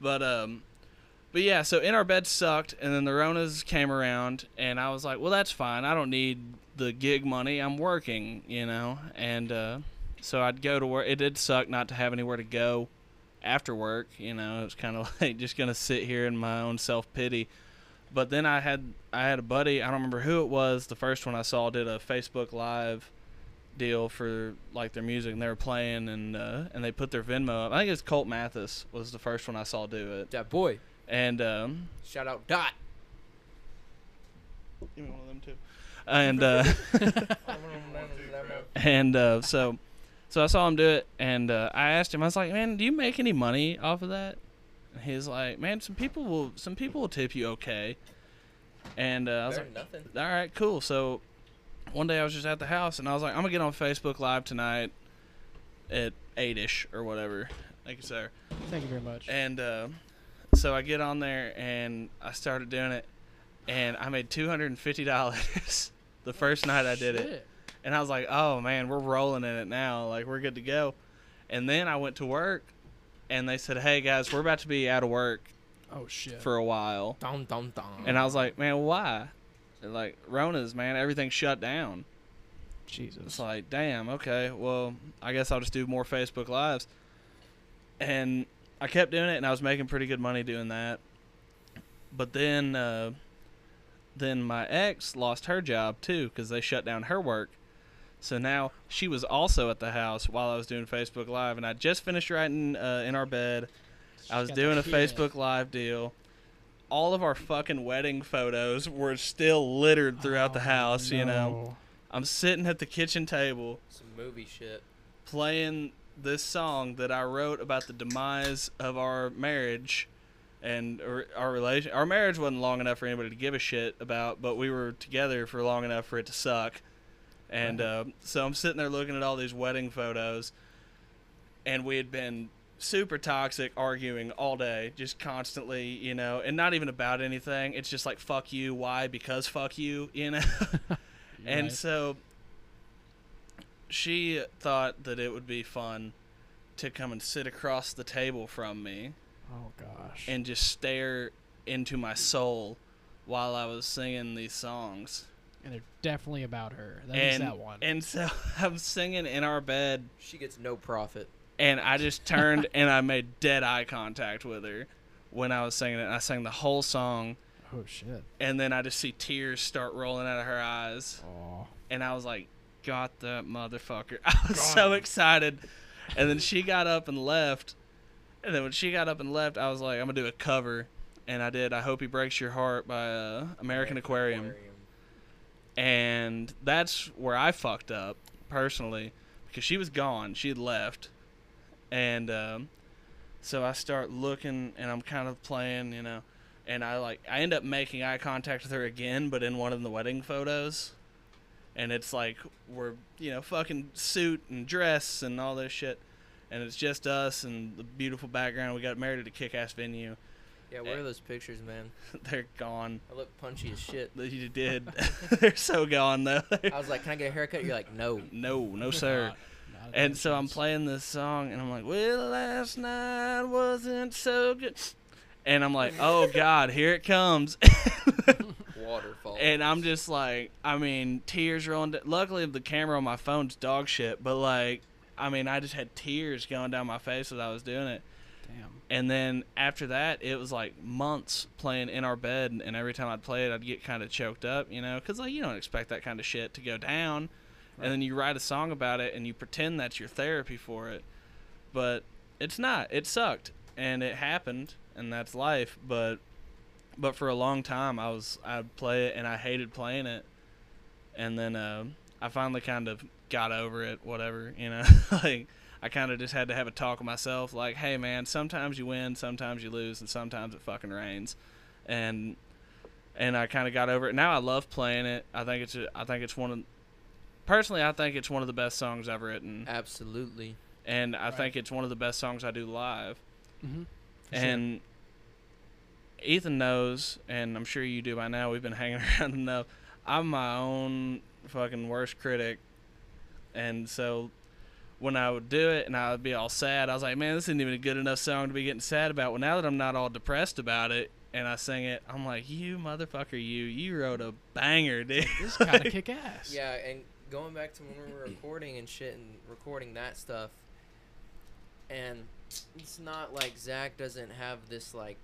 But um but yeah, so in our bed sucked and then the Ronas came around and I was like, "Well, that's fine. I don't need the gig money. I'm working, you know." And uh so I'd go to work. It did suck not to have anywhere to go after work, you know. It was kind of like just to sit here in my own self-pity. But then I had I had a buddy, I don't remember who it was, the first one I saw did a Facebook live deal for like their music and they were playing and uh, and they put their Venmo up. I think it's Colt Mathis was the first one I saw do it. That boy. And um Shout out Dot. give me one of them too. And uh and uh, so so I saw him do it and uh, I asked him I was like, "Man, do you make any money off of that?" And he's like, "Man, some people will some people will tip you okay." And uh, I was Better like, nothing. all right, cool. So one day I was just at the house and I was like, I'm gonna get on Facebook Live tonight at eight ish or whatever. Thank you, sir. Thank you very much. And uh, so I get on there and I started doing it, and I made two hundred and fifty dollars the first night I did it. And I was like, oh man, we're rolling in it now. Like we're good to go. And then I went to work, and they said, hey guys, we're about to be out of work Oh shit. for a while. Dum dum dum. And I was like, man, why? Like, Rona's, man, everything's shut down. Jesus. It's like, damn, okay, well, I guess I'll just do more Facebook Lives. And I kept doing it, and I was making pretty good money doing that. But then, uh, then my ex lost her job too because they shut down her work. So now she was also at the house while I was doing Facebook Live, and I just finished writing uh, in our bed. I was doing a. Facebook Live deal. All of our fucking wedding photos were still littered throughout the Oh, house. You know. I'm sitting at the kitchen table Some movie shit. playing this song that I wrote about the demise of our marriage and our relation. Our marriage wasn't long enough for anybody to give a shit about, but we were together for long enough for it to suck. And uh, so I'm sitting there looking at all these wedding photos, and we had been super toxic, arguing all day, just constantly, you know, and not even about anything. It's just like fuck you, why? Because fuck you, you know. and Right. so she thought that it would be fun to come and sit across the table from me oh gosh. and just stare into my soul while I was singing these songs. And they're definitely about her. That is and that one. and so I'm singing in our bed She gets no profit. And I just turned and I made dead eye contact with her when I was singing it. And I sang the whole song oh shit. and then I just see tears start rolling out of her eyes. Oh. and I was like, "Got that motherfucker!" I was so excited, and then she got up and left, and then when she got up and left, I was like, "I'm gonna do a cover," and I did. I hope he breaks your heart by uh, American Aquarium, and that's where I fucked up personally because she was gone. She had left, and um, so I start looking, and I'm kind of playing, you know. And I like I end up making eye contact with her again, but in one of the wedding photos and it's like we're you know fucking suit and dress and all this shit and it's just us and the beautiful background we got married at a kick-ass venue Yeah, where are those pictures, man? they're gone I look punchy as shit. you did they're so gone though I was like, "Can I get a haircut?" You're like, "No." no no sir Not- not a and good so i'm playing this song and i'm like well last night wasn't so good and i'm like oh god here it comes Waterfall. and I'm just like, I mean, tears rolling. d- Luckily, the camera on my phone's dog shit, but like, I mean, I just had tears going down my face as I was doing it. Damn. And then after that, it was like months playing in our bed, and every time I'd play it, I'd get kind of choked up, you know, because like you don't expect that kind of shit to go down, Right. and then you write a song about it, and you pretend that's your therapy for it, but it's not. It sucked, and it happened, and that's life. But but for a long time, I was I'd play it, and I hated playing it, and then uh, I finally kind of got over it. Whatever, you know, like. I kind of just had to have a talk with myself, like, "Hey, man, sometimes you win, sometimes you lose, and sometimes it fucking rains," and and I kind of got over it. Now I love playing it. I think it's a, I think it's one of personally I think it's one of the best songs I've written, Absolutely. and I Right. think it's one of the best songs I do live. Mm-hmm. For sure. and Ethan knows, and I'm sure you do by now. We've been hanging around enough. I'm my own fucking worst critic, and so when I would do it and I would be all sad, I was like, man, this isn't even a good enough song to be getting sad about. Well, now that I'm not all depressed about it and I sing it, I'm like, you motherfucker, you, you wrote a banger, dude. this kind of kick ass. Yeah, and going back to when we were recording and shit and recording that stuff, and it's not like Zach doesn't have this like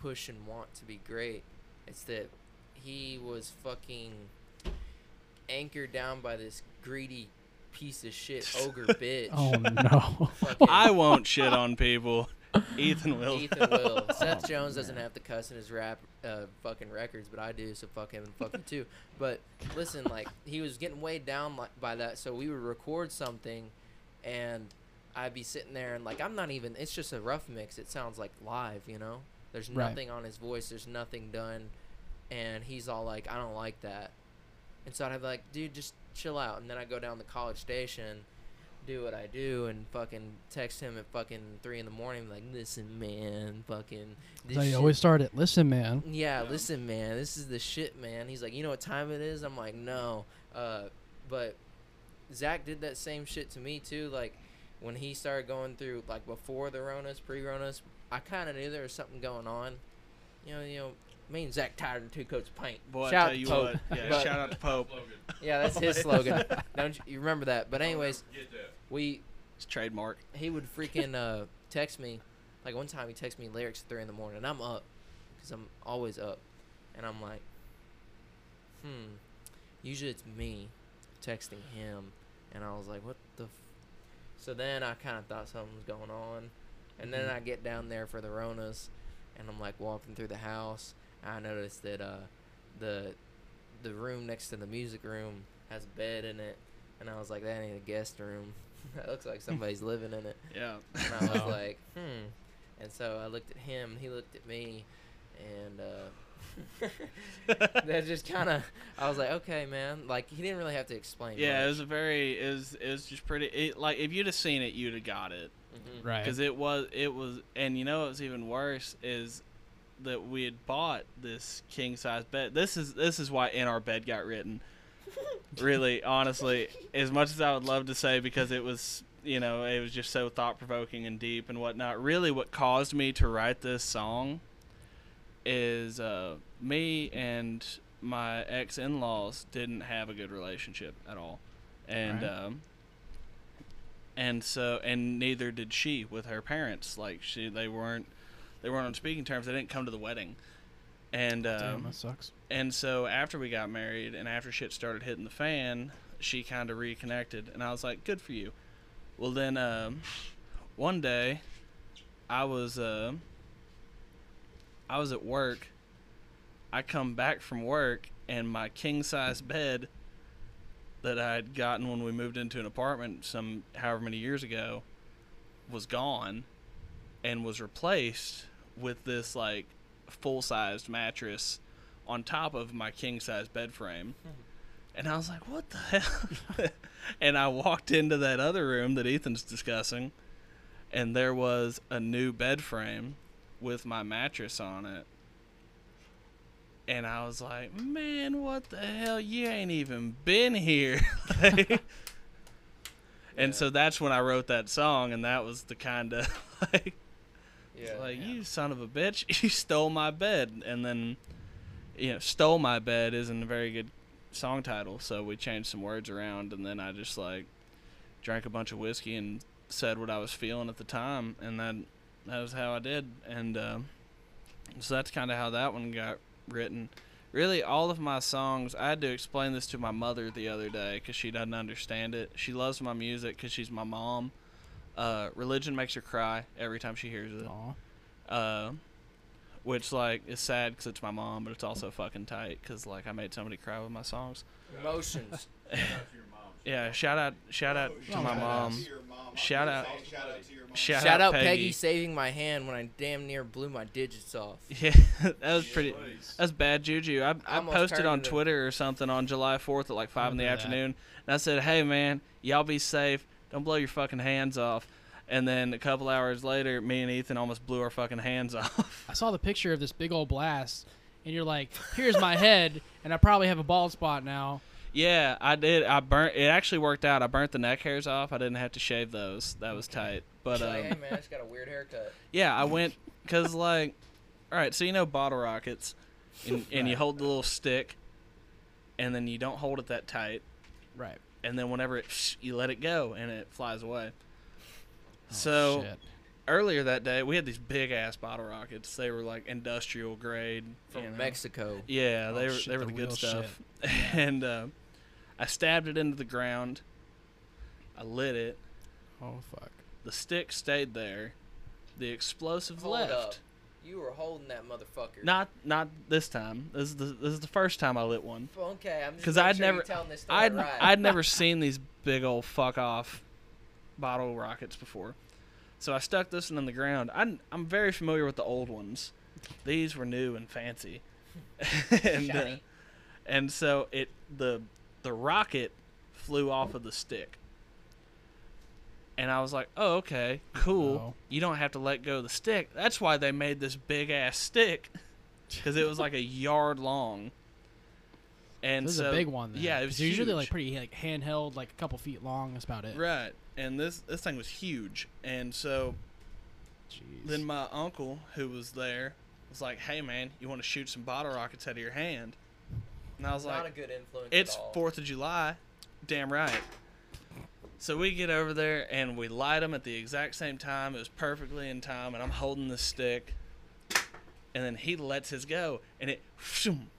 push and want to be great. It's that he was fucking anchored down by this greedy piece of shit ogre bitch. Oh no. Fucking I won't shit on people. Ethan will. Ethan will. Seth Jones doesn't have to cuss in his rap uh, fucking records, but I do, so fuck him and fuck you too. But listen, like he was getting weighed down like, by that, so we would record something, and I'd be sitting there and like I'm not even. It's just a rough mix. It sounds like live, you know. There's Right. nothing on his voice. There's nothing done, and he's all like, I don't like that, and so I'd be like, dude, just chill out. And then I go down the college station do what I do and fucking text him at fucking three in the morning, like, listen, man, fucking. This So you shit- always start it. Listen, man. yeah, listen, man, this is the shit, man. He's like, you know what time it is? I'm like, no. Uh, but Zach did that same shit to me too. Like when he started going through, like before the Ronas, pre-Ronas, I kind of knew there was something going on. You know, you know, me and Zach tired of two coats of paint. Boy, I Shout tell out you to Pope. what. Yeah, But- shout out to Pope. Yeah, that's his slogan. Don't you, you remember that? But anyways, Get that. We It's trademark. he would freaking uh, text me. Like one time he texted me lyrics at three in the morning, and I'm up, cause I'm always up, and I'm like, hmm. Usually it's me texting him, and I was like, what the. F-? So then I kind of thought something was going on, and then Mhm. I get down there for the Ronas, and I'm like walking through the house. And I noticed that uh, the the room next to the music room has a bed in it, and I was like, that ain't a guest room. that looks like somebody's living in it. Yeah. And I was like, hmm. And so I looked at him, he looked at me, and uh, that just kind of, I was like, okay, man. Like, he didn't really have to explain. yeah, it was a very it was it was just pretty it, like if you'd have seen it you'd have got it. Mhm. Right. because it was it was and you know what's even worse is that we had bought this king size bed this is this is why in our bed got written really honestly as much as i would love to say because it was you know it was just so thought-provoking and deep and whatnot really what caused me to write this song is uh, me and my ex-in-laws didn't have a good relationship at all and Right. um, and so and neither did she with her parents like she they weren't they weren't on speaking terms they didn't come to the wedding and Damn, um, that sucks. And so after we got married and after shit started hitting the fan she kind of reconnected and i was like good for you. Well then um, one day i was uh, i was at work. I come back from work and my king size bed that i had gotten when we moved into an apartment some however many years ago was gone and was replaced with this like full sized mattress on top of my king size bed frame. Hmm. And I was like, what the hell? and I walked into that other room that Ethan's discussing, and there was a new bed frame with my mattress on it. And I was like, man, what the hell? You ain't even been here. Like- And Yeah. so that's when I wrote that song, and that was the kind of like, Yeah. like you son of a bitch, you stole my bed, and then, you know, stole my bed isn't a very good song title, so we changed some words around, and then I just like drank a bunch of whiskey and said what I was feeling at the time, and that that was how I did, and um, so that's kind of how that one got written. Really, all of my songs, I had to explain this to my mother the other day because she doesn't understand it. She loves my music because she's my mom. Uh, religion makes her cry every time she hears it Aw. uh, which like is sad because it's my mom, but it's also fucking tight because like I made somebody cry with my songs. Emotions. Shout out to your mom. Yeah, shout out, shout out to Oh, my mom. To your mom. I'm Shout out- Shout out to your mom. Shout, Shout out Peggy. Peggy saving my hand when I damn near blew my digits off. Yeah, that was pretty. That's bad juju. I, I Almost posted turned on into- Twitter or something on July 4th at like five in the Remember that. afternoon, and I said, "Hey man, y'all be safe. Don't blow your fucking hands off." And then a couple hours later, me and Ethan almost blew our fucking hands off. I saw the picture of this big old blast, and you're like, "Here's my head, and I probably have a bald spot now." Yeah, I did. I burnt. It actually worked out. I burnt the neck hairs off. I didn't have to shave those. That was tight. But She's like, um, hey man, I just got a weird haircut. yeah, I went because like, all right. So you know bottle rockets, and, and you hold the little stick, and then you don't hold it that tight, Right. and then whenever it you let it go and it flies away. Oh, so shit. earlier that day, we had these big ass bottle rockets. They were like industrial grade From you know. Mexico. Yeah, Oh, they were shit, they were the the good real stuff. and uh, I stabbed it into the ground. I lit it. oh fuck. The stick stayed there. The explosive Hold left. up. You were holding that motherfucker. Not not this time. This is the this is the first time I lit one. Okay, I'm just 'Cause making I'd sure never- you're telling this story I'd right. I'd never seen these big old fuck off bottle rockets before. So I stuck this one in the ground. I'm I'm very familiar with the old ones. These were new and fancy. and uh, and so it the the rocket flew off of the stick. And I was like, "Oh, okay, cool. Uh-oh. You don't have to let go of the stick. That's why they made this big ass stick, because it was like a yard long." And this so, is a big one. Then. Yeah, it was they're usually like pretty like handheld, like a couple feet long. That's about it. Right. And this this thing was huge. And so Jeez. then my uncle who was there was like, "Hey man, you want to shoot some bottle rockets out of your hand?" And I was Not like, a good influence. "It's at all. 4th of July." Damn right. So we get over there and we light them at the exact same time. It was perfectly in time and I'm holding the stick. And then he lets his go and it shoom,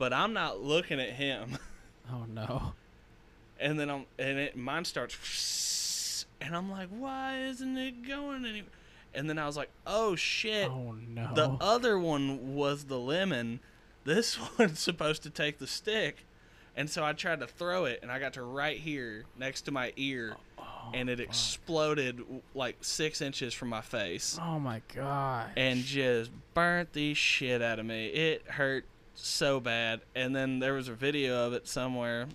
but I'm not looking at him. Oh no. and then I'm and it mine starts and I'm like, why isn't it going any? And then I was like, oh shit, Oh no. the other one was the lemon. This one's supposed to take the stick. And so I tried to throw it, and I got to right here next to my ear, Oh, oh and it fuck. exploded like six inches from my face, Oh my god. and just burnt the shit out of me. It hurt so bad. And then there was a video of it somewhere.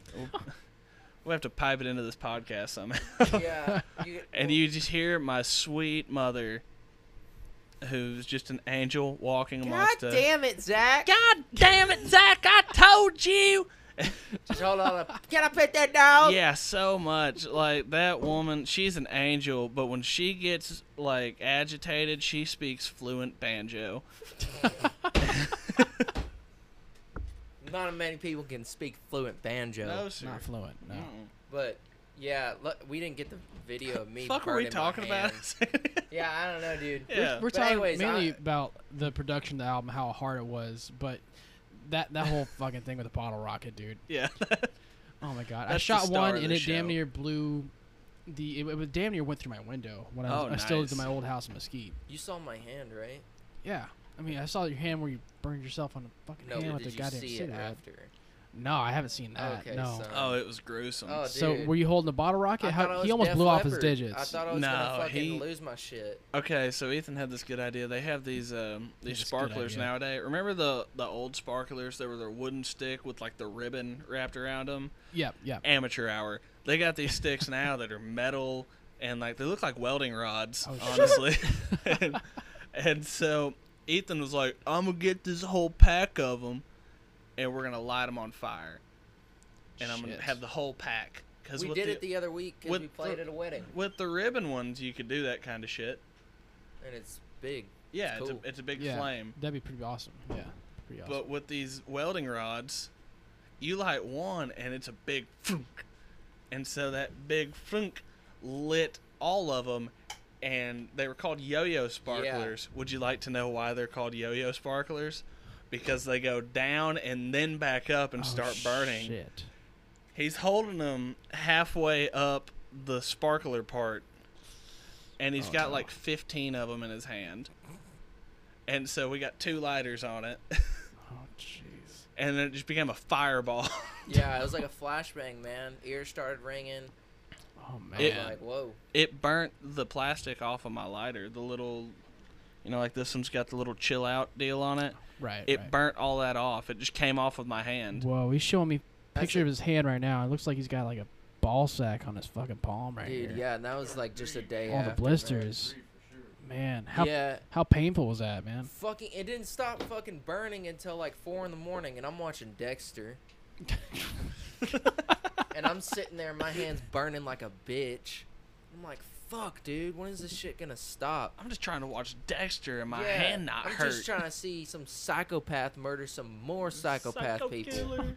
We'll have to pipe it into this podcast somehow. yeah. You, and you just hear my sweet mother, who's just an angel walking God amongst us. damn it, Zach. God damn it, Zach! I told you. Just hold on. Can I put that down? Yeah, so much. Like that woman, she's an angel, but when she gets like agitated, she speaks fluent banjo. Not many people can speak fluent banjo. No, sir. Not fluent. No. Mm-mm. But yeah, look, we didn't get the video of me. Fuck, are we talking about? hands. Yeah, I don't know, dude. yeah. We're But talking anyways, mainly I- about the production of the album, how hard it was, but that that whole fucking thing with the bottle rocket, dude. yeah. Oh my god! I That's the shot one of and the it damn near blew. The it, it was damn near went through my window when I, was, Oh, I still lived in my old house in Mesquite. You saw my hand, right? Yeah, I mean I saw your hand where you burned yourself on the fucking No, hand with did the you goddamn see it cigarette. after? No, I haven't seen that. Okay, no. so- oh, it was gruesome. Oh, So dude. were you holding the bottle rocket? I How, thought I he was almost Def blew off his Leppard. digits. I thought I was No, gonna fucking he- lose my shit. Okay, so Ethan had this good idea. They have these um, these That's a good sparklers idea. nowadays. Remember the the old sparklers? They were the wooden stick with like the ribbon wrapped around them. Yep, yep. Amateur hour. They got these sticks now that are metal and like they look like welding rods, Oh, shit. honestly. and, and so Ethan was like, "I'm gonna get this whole pack of them, and we're gonna light them on fire, and I'm gonna have the whole pack." Because We with did the, it the other week because with we played the- at a wedding, with the ribbon ones, you could do that kind of shit. and it's big. Yeah, It's it's, a it's a big yeah, flame. That'd be pretty awesome. Yeah, pretty awesome. But with these welding rods, you light one and it's a big frunk. And so that big frunk lit all of them and they were called yo-yo sparklers. Would you like to know why they're called yo-yo sparklers? Because they go down and then back up and Oh, start burning. Shit. He's holding them halfway up the sparkler part, and he's Oh, got no. like 15 of them in his hand. And so we got two lighters on it, Oh jeez. and then it just became a fireball. Yeah, it was like a flashbang, man. Ears started ringing. Oh man. It- like, whoa. it burnt the plastic off of my lighter. The little, you know, like this one's got the little chill out deal on it. right. It right. burnt all that off. It just came off of my hand. Whoa, he's showing me a picture of his hand right now. It looks like he's got like a ball sack on his fucking palm right Dude, here. yeah, and that was like just a day All after. the blisters. Man, how yeah, how painful was that, man? fucking. It didn't stop fucking burning until like four in the morning, and I'm watching Dexter, and I'm sitting there, my hands burning like a bitch. I'm like, fuck, dude, when is this shit gonna stop? I'm just trying to watch Dexter and my Yeah, hand not I'm hurt. just trying to see some psychopath murder some more psychopath Psycho people. killer.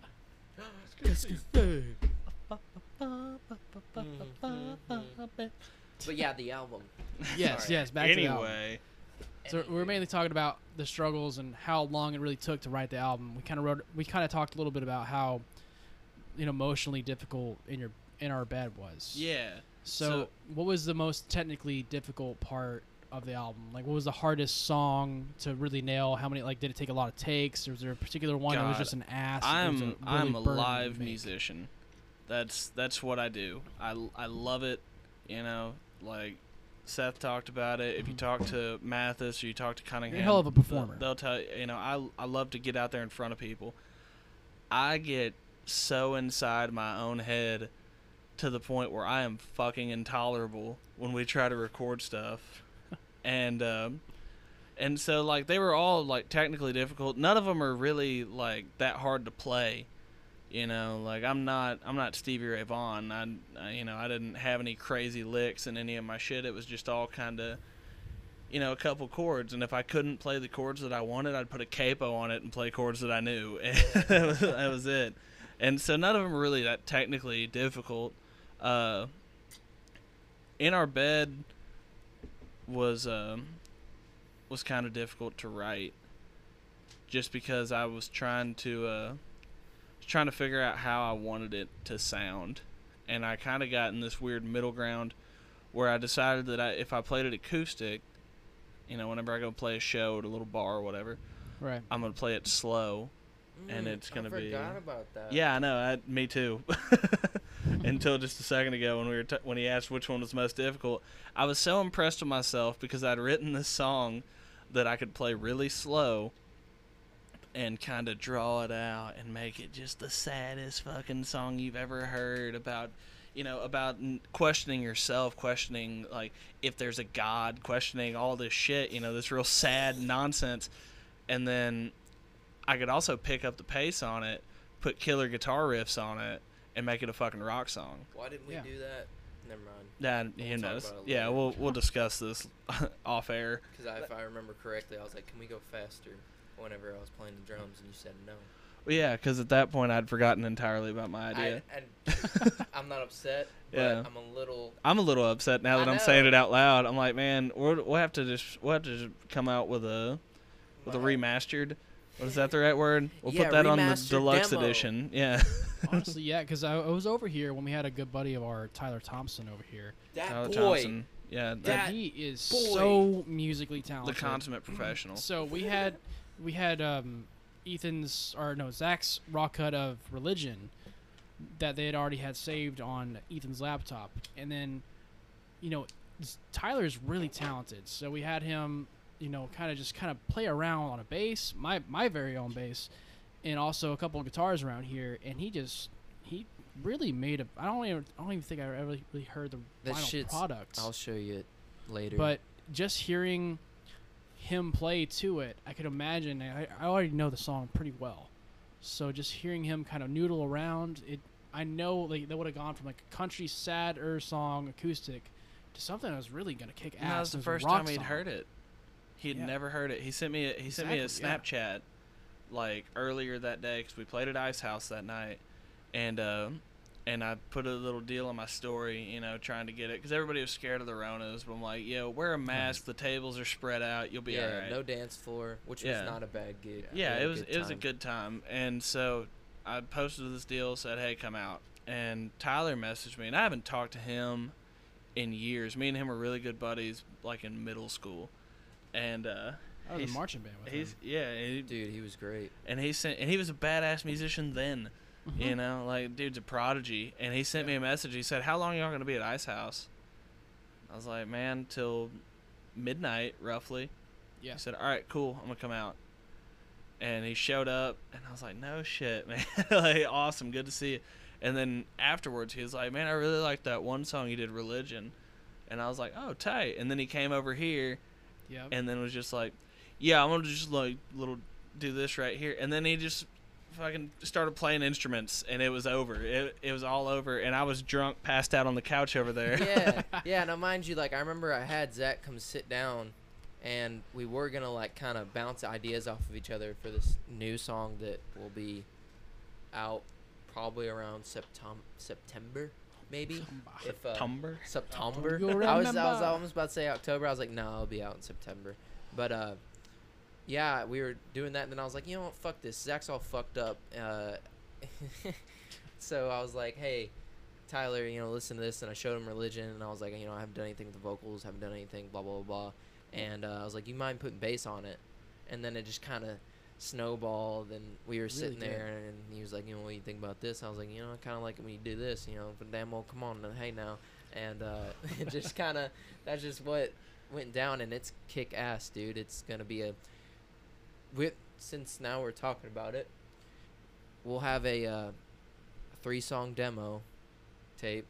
But yeah, the album. Yes, Sorry. yes. Back to the album. anyway, So we're mainly talking about the struggles and how long it really took to write the album. We kind of wrote. We kind of talked a little bit about how, you know, emotionally difficult in your in our bed was. yeah. So, So- what was the most technically difficult part of the album? Like, what was the hardest song to really nail? How many? Like, did it take a lot of takes? Or was there a particular one that was just an ass? I'm really I'm a live musician. That's that's what I do. I, I love it. You know, like Seth talked about it. If you talk to Mathis or you talk to Cunningham, You're a hell of a they'll- performer. They'll tell you. You know, I I love to get out there in front of people. I get so inside my own head to the point where I am fucking intolerable when we try to record stuff, and um, and so like they were all like technically difficult. None of them are really like that hard to play. You know, like I'm not I'm not Stevie Ray Vaughan. I, I you know I didn't have any crazy licks in any of my shit. It was just all kind of you know a couple chords. And if I couldn't play the chords that I wanted, I'd put a capo on it and play chords that I knew. That, was, that was it. And so none of them really that technically difficult. Uh, in our bed was um, was kind of difficult to write, just because I was trying to uh, trying to figure out how I wanted it to sound, and I kind of got in this weird middle ground where I decided that I, if I played it acoustic, you know, whenever I go play a show at a little bar or whatever, Right. I'm gonna play it slow. And Mm, it's gonna I be- forgot about that. Yeah, I know. I, me too. Until just a second ago, when we were t- when he asked which one was most difficult, I was so impressed with myself because I'd written this song that I could play really slow and kind of draw it out and make it just the saddest fucking song you've ever heard about you know about questioning yourself questioning like if there's a god questioning all this shit you know this real sad nonsense and then I could also pick up the pace on it, put killer guitar riffs on it, and make it a fucking rock song. Why didn't we Yeah. do that? Never mind. That We'll who knows? Yeah, later. we'll we'll discuss this off air. Because if I remember correctly, I was like, "Can we go faster?" Whenever I was playing the drums, and you said no. Well, yeah, because at that point I'd forgotten entirely about my idea. I, and I'm not upset, but Yeah. I'm a little. I, am a little upset now that I'm saying it out loud. I'm like, man, we're, we'll have to just we'll have to just come out with a with a remastered. What is that the right word? We'll Yeah, put that on the deluxe demo. edition. Yeah. Honestly, yeah, because I, I was over here when we had a good buddy of our Tyler Thompson over here. That Tyler boy. Thompson. Yeah. And That he is boy. so musically talented. the consummate professional. So we had we had um, Ethan's or no Zach's raw cut of Religion that they had already had saved on Ethan's laptop, and then you know Tyler's really talented, so we had him you know kind of just kind of play around on a bass, my my very own bass, and also a couple of guitars around here, and he just he really made a I don't even I don't even think I ever really heard the That final product. I'll show you it later. But just hearing him play to it, I could imagine. I, I already know the song pretty well, so just hearing him kind of noodle around it, I know like they would have gone from like a country sadder song acoustic to something that was really gonna kick ass. That was the first time he'd song. heed it. He'd Yeah. never heard it. He sent me a, he sent me a Exactly, yeah. Snapchat like earlier that day because we played at Ice House that night, and uh, and I put a little deal on my story, you know, trying to get it because everybody was scared of the Ronas. But I'm like, yo, wear a mask. The tables are spread out. You'll be yeah, alright. no dance floor, which Yeah. was not a bad gig. We Yeah, it was good it was a good time, and so I posted this deal, said, "Hey, come out." And Tyler messaged me, and I haven't talked to him in years. Me and him were really good buddies, like in middle school, and uh, I was he's- in marching band with he's him. yeah, he, Dude, he was great. and he sent and he was a badass musician then. Mm-hmm. You know, like dude's a prodigy, and he sent me a message. He said, "How long y'all gonna be at Ice House?" I was like, "Man, till midnight, roughly." Yeah. He said, "All right, cool. I'm gonna come out." And he showed up, and I was like, "No shit, man! like, awesome, good to see you." And then afterwards, he was like, "Man, I really like that one song you did, Religion." And I was like, "Oh, tight." And then he came over here, Yeah. and then was just like, "Yeah, I'm gonna just like little do this right here." And then he just fucking started playing instruments, and it was over. It it was all over, and I was drunk, passed out on the couch over there. yeah, yeah. Now, mind you, like I remember I had Zach come sit down, and we were gonna like kind of bounce ideas off of each other for this new song that will be out probably around Septem- September, maybe. If uh, Tumber. September. I was I was almost about to say October. I was like, no, it'll be out in September. But uh, yeah, we were doing that, and then I was like, you know what, fuck this. Zach's all fucked up. Uh, so I was like, hey, Tyler, you know, listen to this, and I showed him religion, and I was like, you know, I haven't done anything with the vocals, haven't done anything, blah blah blah, blah. and uh, I was like, you mind putting bass on it? And then it just kind of snowballed, and we were Really sitting there, and he was like, you know, what do you think about this? I was like, you know, I kind of like it when you do this, you know, but damn well, come on, hey now, and uh, it just kind of that's just what went down, and it's kick ass, dude. It's gonna be a with since now we're talking about it, we'll have a uh, three song demo tape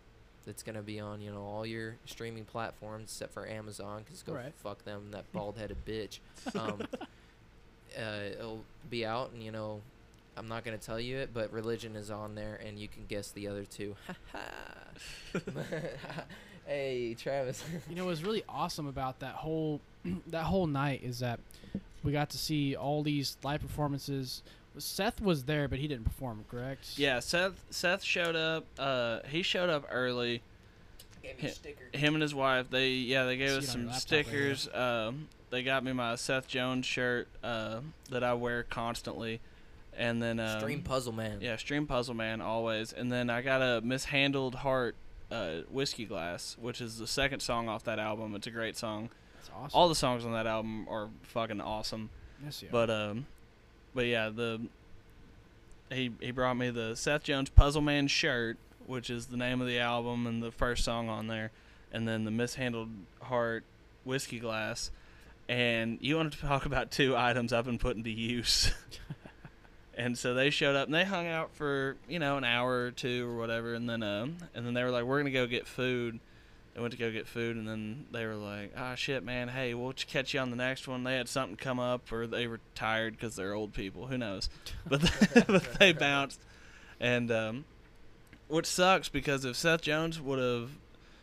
that's gonna be on you know all your streaming platforms except for Amazon because go Right. fuck them that bald headed bitch. Um, uh, it'll be out and you know I'm not gonna tell you it, but religion is on there and you can guess the other two. hey Travis. You know, what's really awesome about that whole that whole night is that we got to see all these live performances. Seth was there, but he didn't perform. Correct? Yeah, Seth. Seth showed up. Uh, he showed up early. Gave me a. Him and his wife. They yeah, they gave us some your laptop right stickers. Um, they got me my Seth Jones shirt uh, that I wear constantly, and then um, Stream Puzzle Man. Yeah, Stream Puzzle Man always. And then I got a Mishandled Heart uh, Whiskey Glass, which is the second song off that album. It's a great song. Awesome. All the songs on that album are fucking awesome. yes, yeah. But um, but yeah, the he he brought me the Seth Jones Puzzle Man shirt, which is the name of the album and the first song on there, and then the Mishandled Heart Whiskey Glass. And you wanted to talk about two items I've been putting to use. and so they showed up and they hung out for you know an hour or two or whatever, and then um and then they were like, we're gonna go get food. They went to go get food, and then they were like, "Ah, shit, man. Hey, we'll catch you on the next one." They had something come up, or they were tired because they're old people. Who knows? But, but they bounced, and um, which sucks because if Seth Jones would have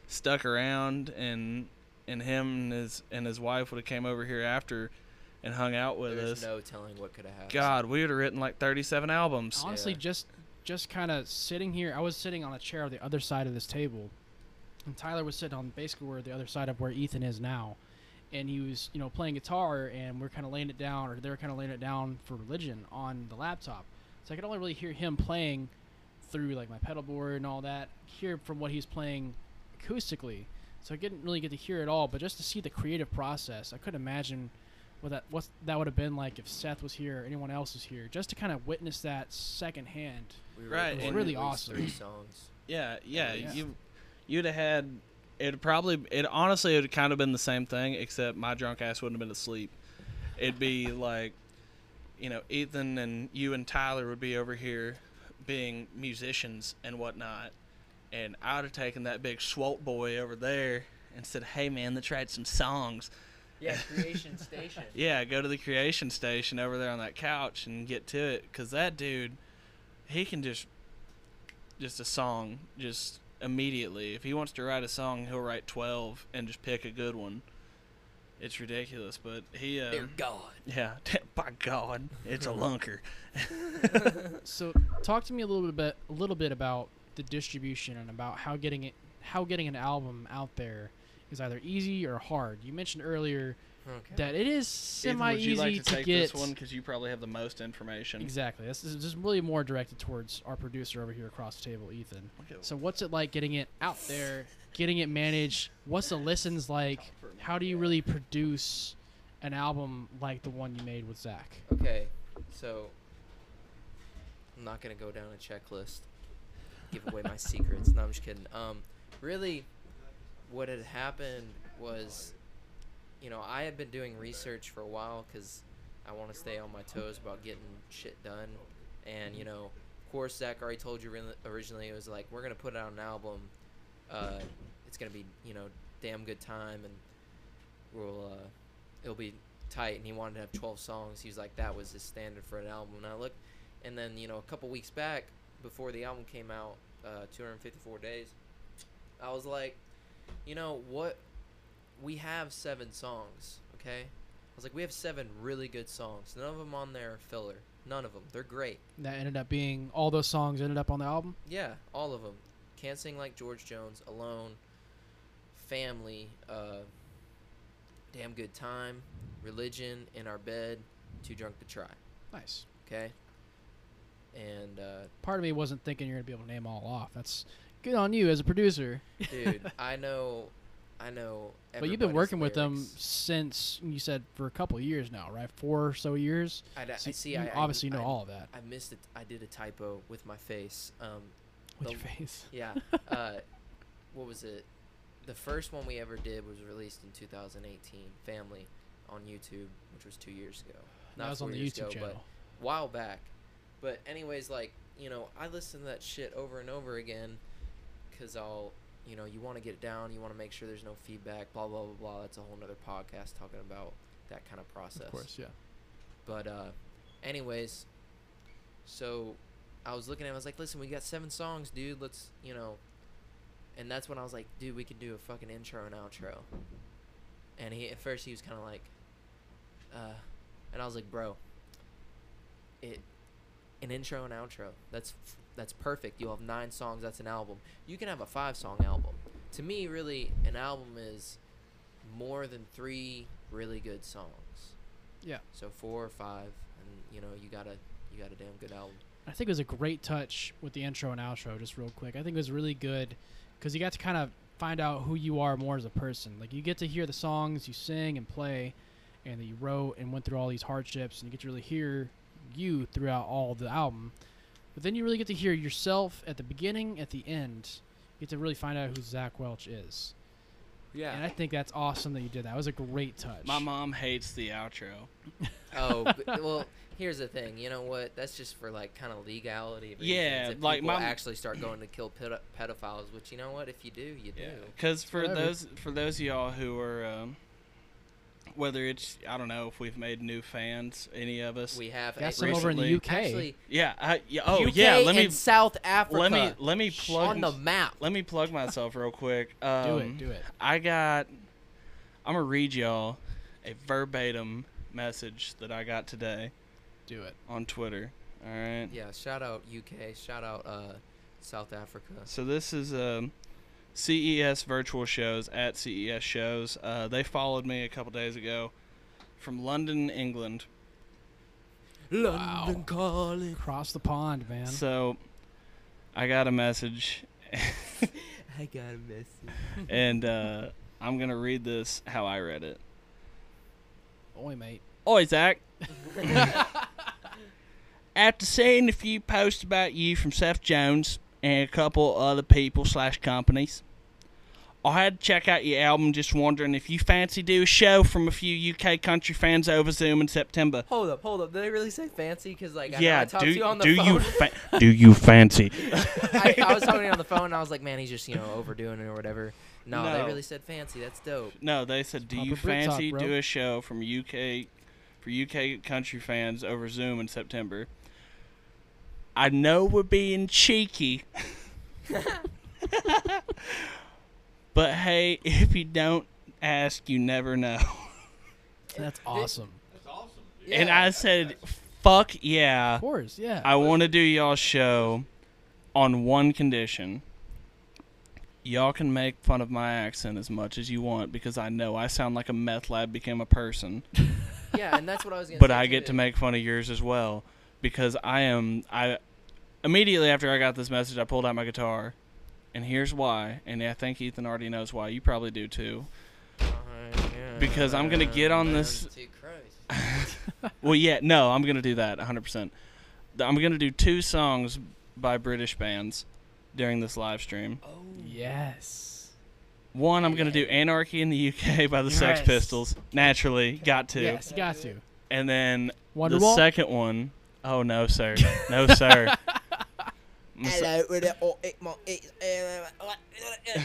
stuck around and and him and his and his wife would have came over here after and hung out with There's us, no telling what could have happened. God, we would have written like 37 albums. Honestly, Yeah. just just kind of sitting here. I was sitting on a chair on the other side of this table, and Tyler was sitting on basically where the other side of where Ethan is now, and he was you know playing guitar, and we're kind of laying it down, or they're kind of laying it down for religion on the laptop. So I could only really hear him playing through like my pedal board and all that. Hear from what he's playing acoustically. So I didn't really get to hear it all, but just to see the creative process, I couldn't imagine what that what that would have been like if Seth was here or anyone else was here, just to kind of witness that secondhand. We Right, recorded and- Really at least awesome. Three songs. Yeah, yeah, Yeah. you you'd have had it probably it honestly it would kind of been the same thing except my drunk ass wouldn't have been asleep. It'd be like you know, Ethan and you and Tyler would be over here being musicians and whatnot. And I would have taken that big swolt boy over there and said, Hey man, let's write some songs. Yeah, Creation Station. Yeah, go to the creation station over there on that couch and get to it cuz that dude he can just just a song just immediately. If he wants to write a song, he'll write 12 and just pick a good one. It's ridiculous, but he uh Dear God. yeah, by God, it's a lunker. So talk to me a little bit a little bit about the distribution and about how getting it how getting an album out there is either easy or hard. You mentioned earlier Okay. that it is Ethan, semi would easy like to, take get this one because you probably have the most information? Exactly. This is just really more directed towards our producer over here across the table, Ethan. Okay. So what's it like getting it out there, getting it managed? What's the listens like? How do you really produce an album like the one you made with Zach? Okay, so I'm not gonna go down a checklist, give away my secrets. No, I'm just kidding. Um, really, what had happened was, you know, I have been doing research for a while because I want to stay on my toes about getting shit done, and you know, of course, Zach already told you ori- originally it was like we're gonna put out an album. Uh, it's gonna be you know damn good time and we'll uh, it'll be tight. And he wanted to have 12 songs. He was like that was his standard for an album. And i looked and then you know a couple weeks back before the album came out uh, 254 days i was like you know what we have seven songs okay i was like we have seven really good songs none of them on there are filler none of them they're great That ended up being all those songs ended up on the album. yeah all of them can't sing like george jones alone family uh, damn good time religion in our bed too drunk to try Nice. okay and uh, Part of me wasn't thinking you're gonna be able to name all off. That's good on you as a producer. dude i know i know but you've been working with them since you said for a couple years now, right? Four or so years. I, I see you I, I- obviously know I, all of that i missed it i did a typo with my face um with the- your face. yeah uh, what was it the first one we ever did was released in 2018 family on youtube which was two years ago That was on the YouTube ago, but channel. while back. But anyways, like you know, I listen to that shit over and over again because I'll, you know, you want to get it down, you want to make sure there's no feedback, blah blah blah blah. That's a whole nother podcast talking about that kind of process. Of course, yeah. But uh, anyways, so I was looking at, it, I was like, listen, we got seven songs, dude. Let's, you know. And that's when I was like, dude, we could do a fucking intro and outro. And he at first he was kind of like, uh, and I was like, bro, it, an intro and outro. That's that's perfect. You'll have nine songs. That's an album. You can have a five song album. To me, really, an album is more than three really good songs. Yeah. So four or five, and you know you gotta you got a damn good album. I think it was a great touch with the intro and outro, just real quick. I think it was really good because you got to kind of find out who you are more as a person. Like you get to hear the songs you sing and play, and that you wrote and went through all these hardships, and you get to really hear you throughout all the album. But then you really get to hear yourself at the beginning, at the end. You get to really find out who Zach Welch is. Yeah. And I think that's awesome that you did that. It was a great touch. My mom hates the outro. oh, but, well, here's the thing. You know what? That's just for like kind of legality. reasons. Yeah, if like, people my- actually start going to kill pedophiles, which you know what? If you do, you do. Because for Whatever. those for those of y'all who are, um, whether it's I don't know if we've made new fans, any of us. We have got a- some over in the UK. Actually, yeah, I, yeah. Oh UK yeah. Let me and South Africa. let me let me plug on the map. let me plug myself real quick. Um, do it, do it. I got. I'm gonna read y'all a verbatim message that I got today Do it. on Twitter. All right. Yeah, shout out UK. Shout out uh, South Africa. So this is um, CES virtual shows at CES shows. Uh, they followed me a couple days ago from London, England. London calling. Across the pond, man. So I got a message, I got a message. and uh, I'm gonna read this how I read it. Oi, mate. Oi, Zach. After seeing a few posts about you from Seth Jones and a couple other people slash companies, I had to check out your album. Just wondering if you fancy do a show from a few UK country fans over Zoom in September. Hold up, hold up. Did they really say fancy? Because like I, know yeah, I talked do to you on the do phone. you fa- do you fancy? I, I was talking on the phone. and I was like, man, he's just you know overdoing it or whatever. No, they really said fancy. That's dope. No, they said, do Proper you Brit talk, fancy do a show from UK for UK country fans over Zoom in September? I know we're being cheeky. but hey, if you don't ask, you never know. That's awesome. That's awesome. dude. and I said, fuck yeah. Of course, yeah. I want to do y'all show on one condition. Y'all can make fun of my accent as much as you want because I know I sound like a meth lab became a person. Yeah, and that's what I was gonna but. I get too. to make fun of yours as well because I am I immediately after I got this message I pulled out my guitar and here's why and I think Ethan already knows why. You probably do too. Because I'm gonna get on this- well yeah no I'm gonna do that 100% I'm gonna do two songs by British bands during this live stream. Oh. yes. one I'm gonna do Anarchy in the UK by the Sex Pistols. Naturally got to. Yes, got to. and then the Wonderwall. second one oh no sir. No sir. I'm so- Hello, with it, oh, it, mo- it, uh,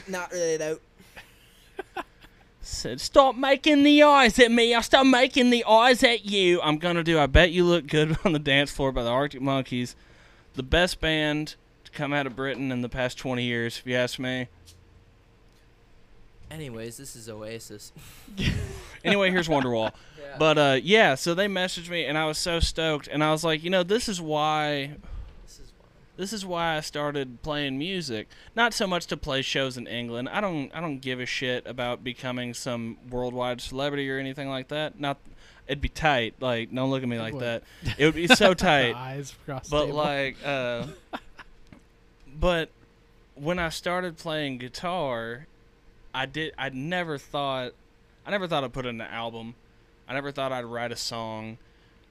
not really though. said, "Stop making the eyes at me. I'll stop making the eyes at you." I'm gonna do. I bet you look good on the dance floor by the Arctic Monkeys, the best band to come out of Britain in the past 20 years, if you ask me. Anyways, this is Oasis. Anyway, here's Wonderwall. Yeah. But uh, yeah, so they messaged me, and I was so stoked, and I was like, you know, this is why. This is wild. This is why I started playing music. Not so much to play shows in England. I don't. I don't give a shit about becoming some worldwide celebrity or anything like that. Not. It'd be tight. Like, don't look at me like that. It would be so tight. eyes across the but like, uh, but when I started playing guitar, I did. I never thought. I never thought I'd put in an album. I never thought I'd write a song.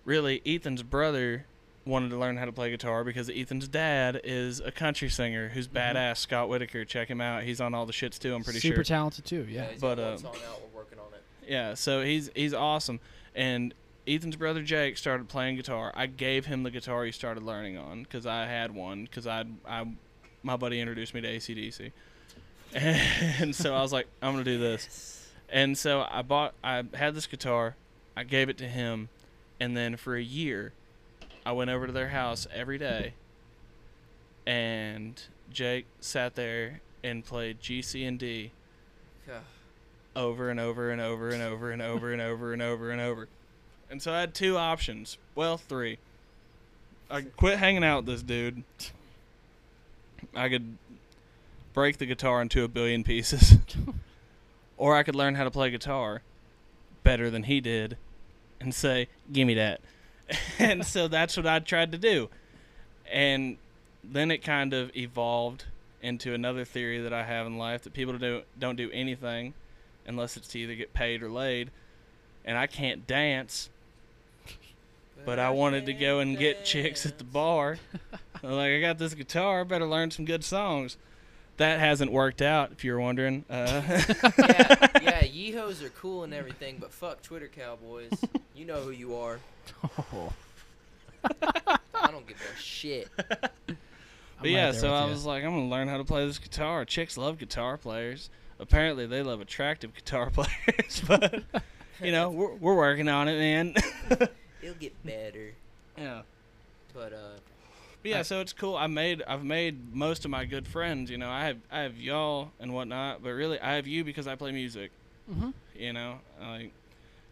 Really, Ethan's brother wanted to learn how to play guitar because Ethan's dad is a country singer who's Mhm. badass. Scott Whitaker, check him out. He's on all the shits too. I'm pretty super sure. Super talented too. Yeah. he's But, got one song out. We're working on it. Yeah, so he's he's awesome. And Ethan's brother Jake started playing guitar. I gave him the guitar he started learning on because I had one because I I my buddy introduced me to ACDC, and so I was like I'm gonna do this. And so I bought I had this guitar, I gave it to him, and then for a year, I went over to their house every day. And Jake sat there and played G, C, and D over and over and over and over and over and over and over and over. And so I had two options. Well, three. I quit hanging out with this dude. I could break the guitar into a billion pieces. or I could learn how to play guitar better than he did and say, "Give me that." and so that's what I tried to do. And then it kind of evolved into another theory that I have in life that people do don't do anything unless it's to either get paid or laid. And I can't dance, but I wanted to go and get chicks at the bar. Like I got this guitar, I better learn some good songs. That hasn't worked out, if you're wondering. Uh, yeah, yeehos are cool and everything, but fuck Twitter cowboys. You know who you are. Oh, I don't give a shit. But yeah, so I was like, I'm gonna learn how to play this guitar. Chicks love guitar players. Apparently, they love attractive guitar players. but you know, we're we're working on it, man. It'll get better. yeah. But uh, But yeah, so it's cool. I made I've made most of my good friends. You know, I have I have y'all and whatnot, but really I have you because I play music. Mhm. You know, like,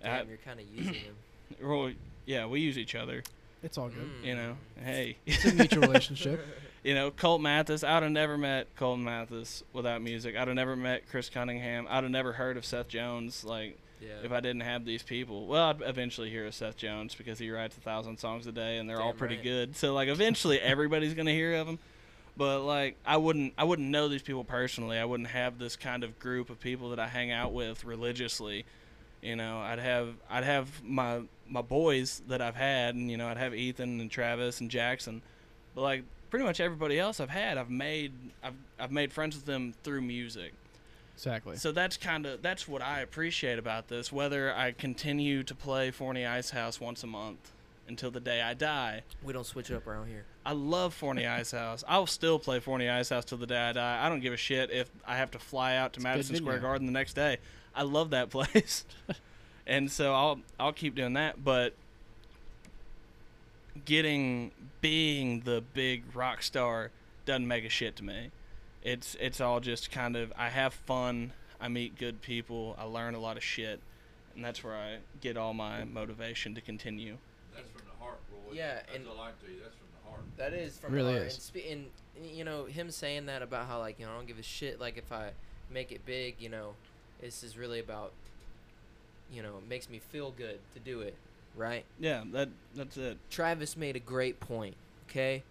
damn, I, you're kind of using them. well, yeah, we use each other. It's all good. You know, Mm. hey, It's a mutual relationship. you know, Colt Mathis. I'd have never met Colt Mathis without music. I'd have never met Chris Cunningham. I'd have never heard of Seth Jones. Like, Yeah. if I didn't have these people. Well, I'd eventually hear of Seth Jones because he writes a thousand songs a day, and they're all pretty right. good. So like, eventually everybody's gonna hear of him. But like, I wouldn't, I wouldn't know these people personally. I wouldn't have this kind of group of people that I hang out with religiously. You know, I'd have, I'd have my my boys that I've had, and you know, I'd have Ethan and Travis and Jackson. But like, pretty much everybody else I've had, I've made, I've, I've made friends with them through music. Exactly. So that's kind of that's what I appreciate about this. Whether I continue to play Forney Ice House once a month until the day I die, we don't switch it up around here. I love Forney Ice House. I'll still play Forney Ice House till the day I die. I don't give a shit if I have to fly out to It's a good Madison Square. Garden the next day. I love that place, and so I'll I'll keep doing that. But getting being the big rock star doesn't make a shit to me. It's it's all just kind of I have fun. I meet good people. I learn a lot of shit, and that's where I get all my motivation to continue. That's from the heart, Roy. Yeah, That's and- all I can tell you. That's from the heart. That is from Really the heart. is. And, spe- and you know him saying that about how like you know I don't give a shit. Like if I make it big, you know, this is really about. You know, it makes me feel good to do it, right? Yeah, that that's it. Travis made a great point. Okay,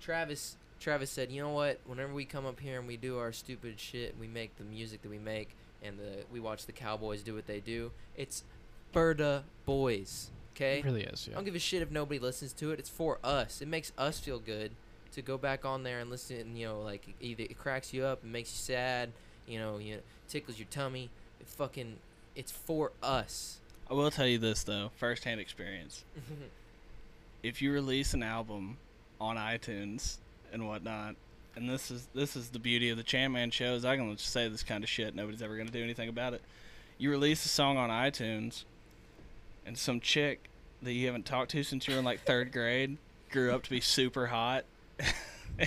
Travis. Travis said, "You know what? Whenever we come up here and we do our stupid shit, and we make the music that we make, and the we watch the Cowboys do what they do. It's Berta boys. Okay, It really is. I don't give a shit if nobody listens to it. It's for us. It makes us feel good to go back on there and listen. And, you know, like either it cracks you up, it makes you sad. You know, you tickles your tummy. It fucking, it's for us. I will tell you this though, firsthand experience. If you release an album on iTunes and whatnot, and this is this is the beauty of the Chan Man shows, I can just say this kind of shit. Nobody's ever gonna do anything about it. You release a song on iTunes, and some chick that you haven't talked to since you were in like third grade grew up to be super hot,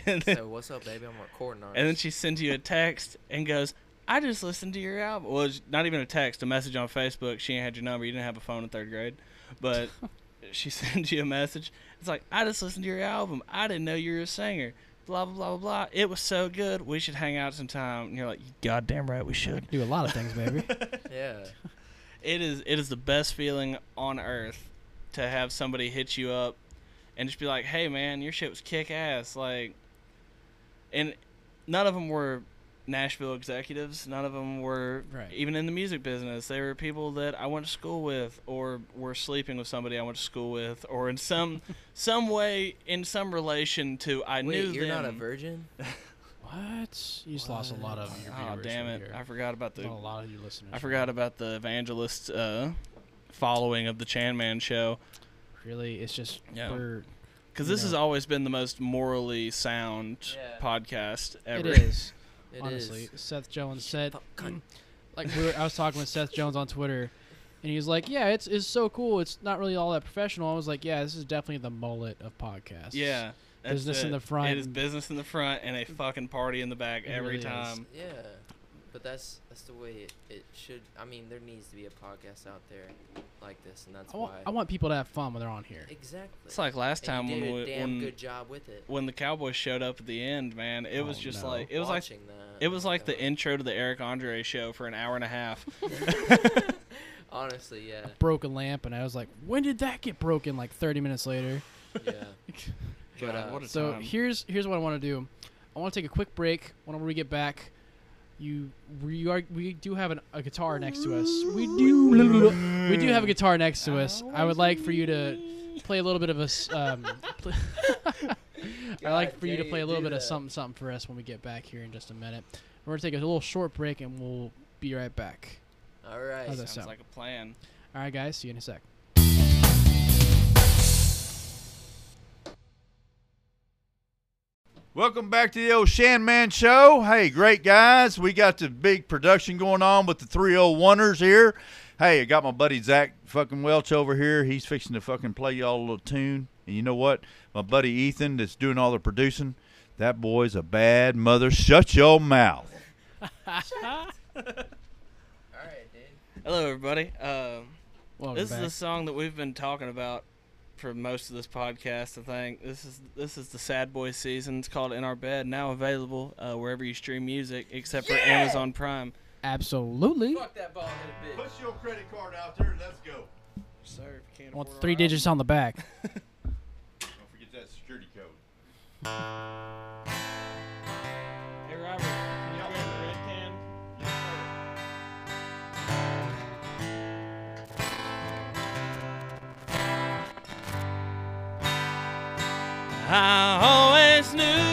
and then so what's up, baby? I'm recording ours. and then she sends you a text and goes, I just listened to your album. Well, it's not even a text, a message on Facebook. She ain't had your number. You didn't have a phone in third grade. But she sends you a message. It's like, I just listened to your album. I didn't know you were a singer. Blah, blah, blah, blah, blah. It was so good. We should hang out sometime. And you're like, goddamn right we should. Do a lot of things, baby. yeah, It is it is the best feeling on earth to have somebody hit you up and just be like, "Hey man, your shit was kick ass." Like and none of them were Nashville executives. None of them were Right. even in the music business. They were people that I went to school with or were sleeping with somebody I went to school with or in some some way in some relation to I wait, knew you're them. not a virgin? what? You just lost a lot of your Oh damn it! here. I forgot about the a lot of you listeners. I forgot about the evangelist uh, following of the Chan Man show. Really, it's just Yeah. we're. Because You this has always been the most morally sound Yeah. podcast ever. It is It honestly. is. Seth Jones said, like we were, I was talking with Seth Jones on Twitter, and he was like, "Yeah, it's it's so cool. It's not really all that professional." I was like, "Yeah, this is definitely the mullet of podcasts." Yeah. that's Business in the front It is and- business in the front and a fucking party in the back It every really is. time. Yeah, but that's that's the way it, it should. I mean, there needs to be a podcast out there like this, and that's I want why. I want people to have fun when they're on here. exactly. It's like last time and you when did we, damn when good job with it. when the Cowboys showed up at the end, man. It was Oh, just no. like it was like that, it was oh my like the intro to the Eric Andre show for an hour and a half. Honestly, yeah, broken lamp, and I was like, when did that get broken? Like 30 minutes later. yeah. But, God, uh, what a So time. here's here's what I want to do. I want to take a quick break. Whenever we get back, you we are we do have an, a guitar next to us. We do we do have a guitar next to us. I would like for you to play a little bit of a. s- Um, I like for you to play a little bit of something something for us when we get back here in just a minute. We're gonna take a little short break and we'll be right back. All right. How's that Sounds sound? like a plan. All right, guys. See you in a sec. Welcome back to the old Chan Man Show. Hey, great guys. We got the big production going on with the 301ers here. Hey, I got my buddy Zach fucking Welch over here. He's fixing to fucking play y'all a little tune. And you know what? My buddy Ethan that's doing all the producing, that boy's a bad mother. Shut your mouth. All right, dude. Hello, everybody. Um, this back. is a song that we've been talking about for most of this podcast. I think this is this is the Sad Boy season. It's called "In Our Bed." Now available uh, wherever you stream music, except for Amazon Prime. Absolutely. Fuck that ball headed bitch. Put your credit card out there and let's go. Sir, if you can't I want three our digits on the back. Don't forget that security code. I always knew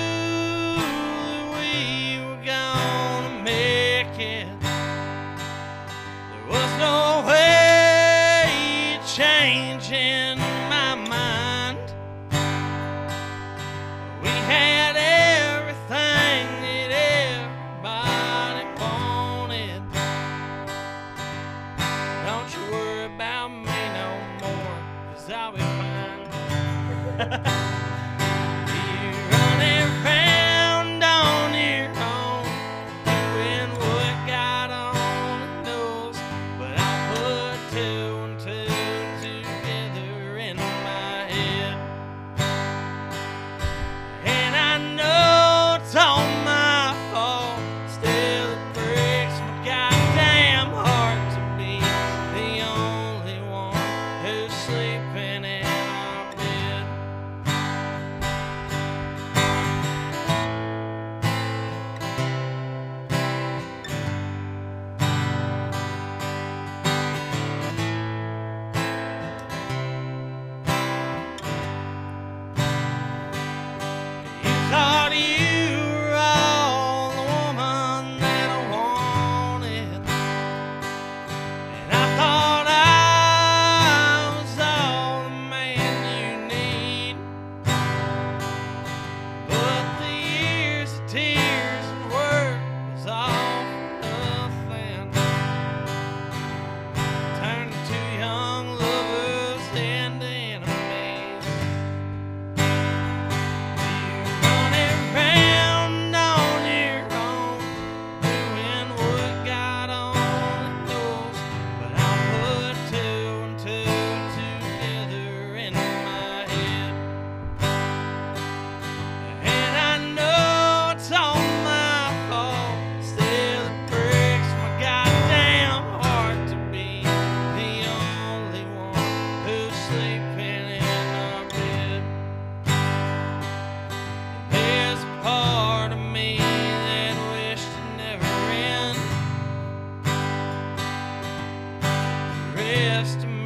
The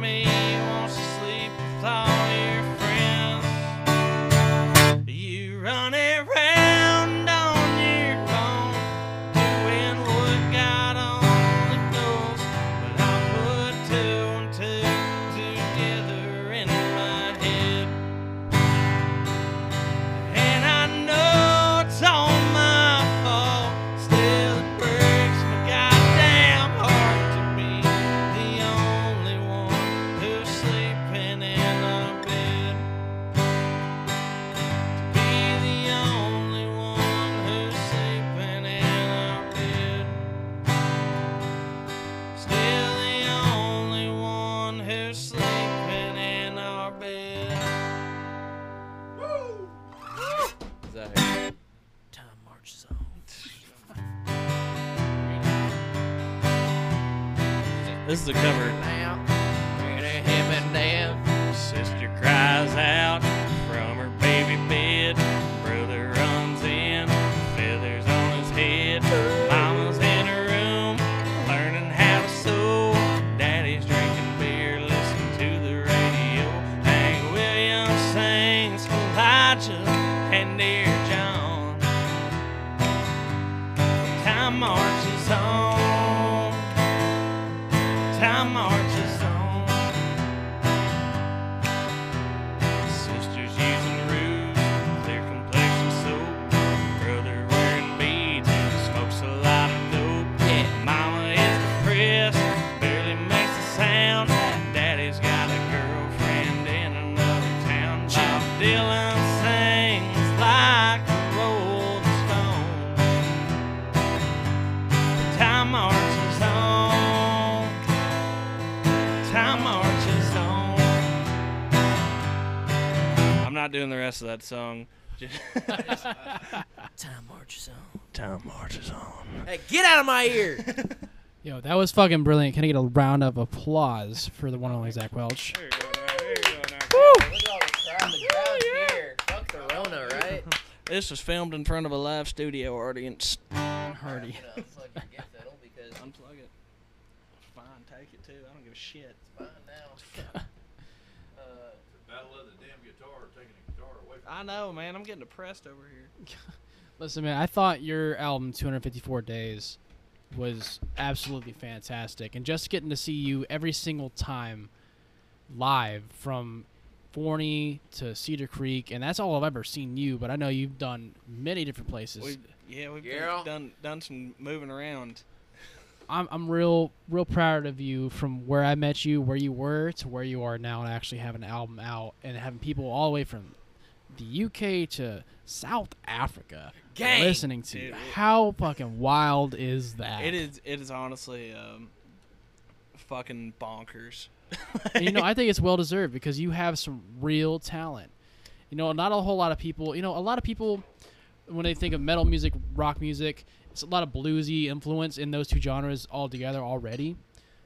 rest of that song. Time marches on. Time marches on. Hey, get out of my ear! Yo, that was fucking brilliant. Can I get a round of applause for the one and only Zach Welch? There you go now. There you go now. Look at all the crowd. The crowd's here. Fuck the Rona, right? This was filmed in front of a live studio audience. Hardy. You know, fucking get fiddle because it's Unplug it. Fine, take it too. I don't give a shit. fine now. Uh, Battle of the damn guitar, taking the guitar away from I know, man. I'm getting depressed over here. Listen, man, I thought your album 254 Days was absolutely fantastic, and just getting to see you every single time live from Forney to Cedar Creek, and that's all I've ever seen you. But I know you've done many different places. We, yeah, we've Yeah. Done, done done some moving around. I'm I'm real real proud of you from where I met you, where you were to where you are now, and actually having an album out and having people all the way from the UK to South Africa Gang! listening to you. Dude, How fucking wild is that? It is it is honestly um, fucking bonkers. and you know, I think it's well deserved because you have some real talent. You know, not a whole lot of people. You know, a lot of people when they think of metal music, rock music, it's a lot of bluesy influence in those two genres all together already.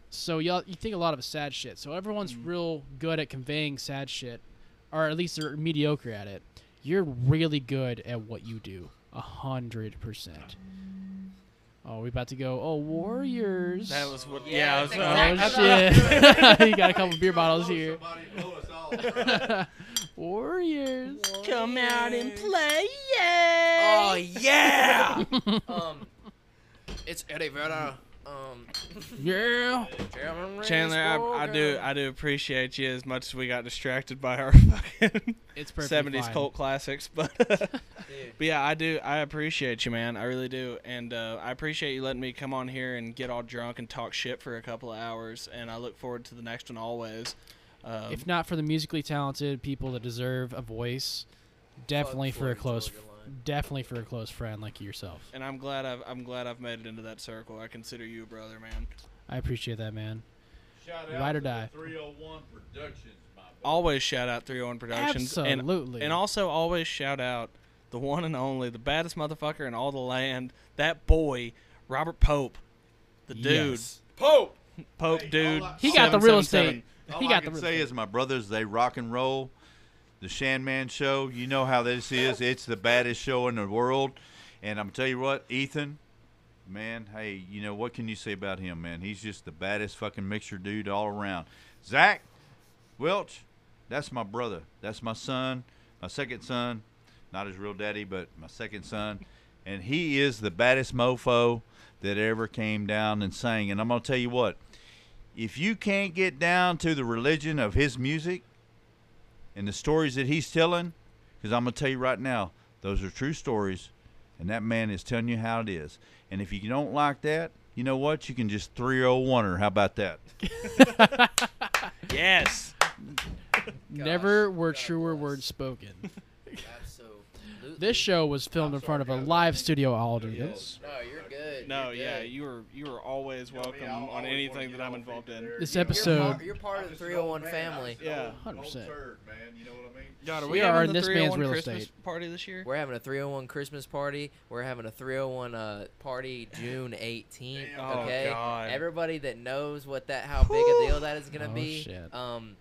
So y'all, you think a lot of sad shit. So everyone's real good at conveying sad shit, or at least they're mediocre at it. You're really good at what you do, a hundred percent. Oh, we about to go. Oh, Warriors. That was what. Yeah, Yeah, was. that's Oh shit! you got a couple beer bottles here. Somebody blow us all. Warriors. Come out and play, Yeah. oh yeah. yeah! um, it's Eddie Vedder. Um, Yeah. Chandler, I, I do I do appreciate you as much as we got distracted by our fucking It's perfect. seventies cult classics, but but yeah, I do I appreciate you, man. I really do, and uh, I appreciate you letting me come on here and get all drunk and talk shit for a couple of hours, and I look forward to the next one always. Um, If not for the musically talented people that deserve a voice, definitely for a close, Georgia line. Definitely for a close friend like yourself. and I'm glad I've I'm glad I've made it into that circle. I consider you a brother, man. I appreciate that, man. Shout out Ride or to die. 301 Productions, my boy. Always shout out 301 Productions, Absolutely. And also always shout out the one and only, the baddest motherfucker in all the land, that boy, Robert Pope. The dude. Yes. Pope. Pope Hey, dude. I- He got the real estate. All He I can the say is my brothers, they rock and roll. The Chan Man Show, you know how this is. It's the baddest show in the world. And I'm tell you what, Ethan, man, hey, you know what can you say about him, man? He's just the baddest fucking mixer dude all around. Zach Welch, that's my brother. That's my son, my second son, not his real daddy, but my second son. And he is the baddest mofo that ever came down and sang. And I'm gonna tell you what, if you can't get down to the religion of his music and the stories that he's telling, because I'm going to tell you right now, those are true stories, and that man is telling you how it is. And if you don't like that, you know what? You can just 301 her. How about that? Yes. Never were God truer bless. words spoken. Absolutely. This show was filmed in front of a live studio audience. No, you're good. No, you're yeah, good. you were you were always You know welcome I'll on always wanna anything that I'm involved in. This You know, episode- You're part, you're part of the 301 man. family. Yeah. an old- old 100%. man. You know what I mean? God, are We we, are in the this man's real Christmas estate. party this year? We're having a 301 Christmas party. We're having a 301 uh, party June 18th. Damn. Oh, okay, God. everybody that knows what that how big a deal that is gonna Oh, be. shit. Um,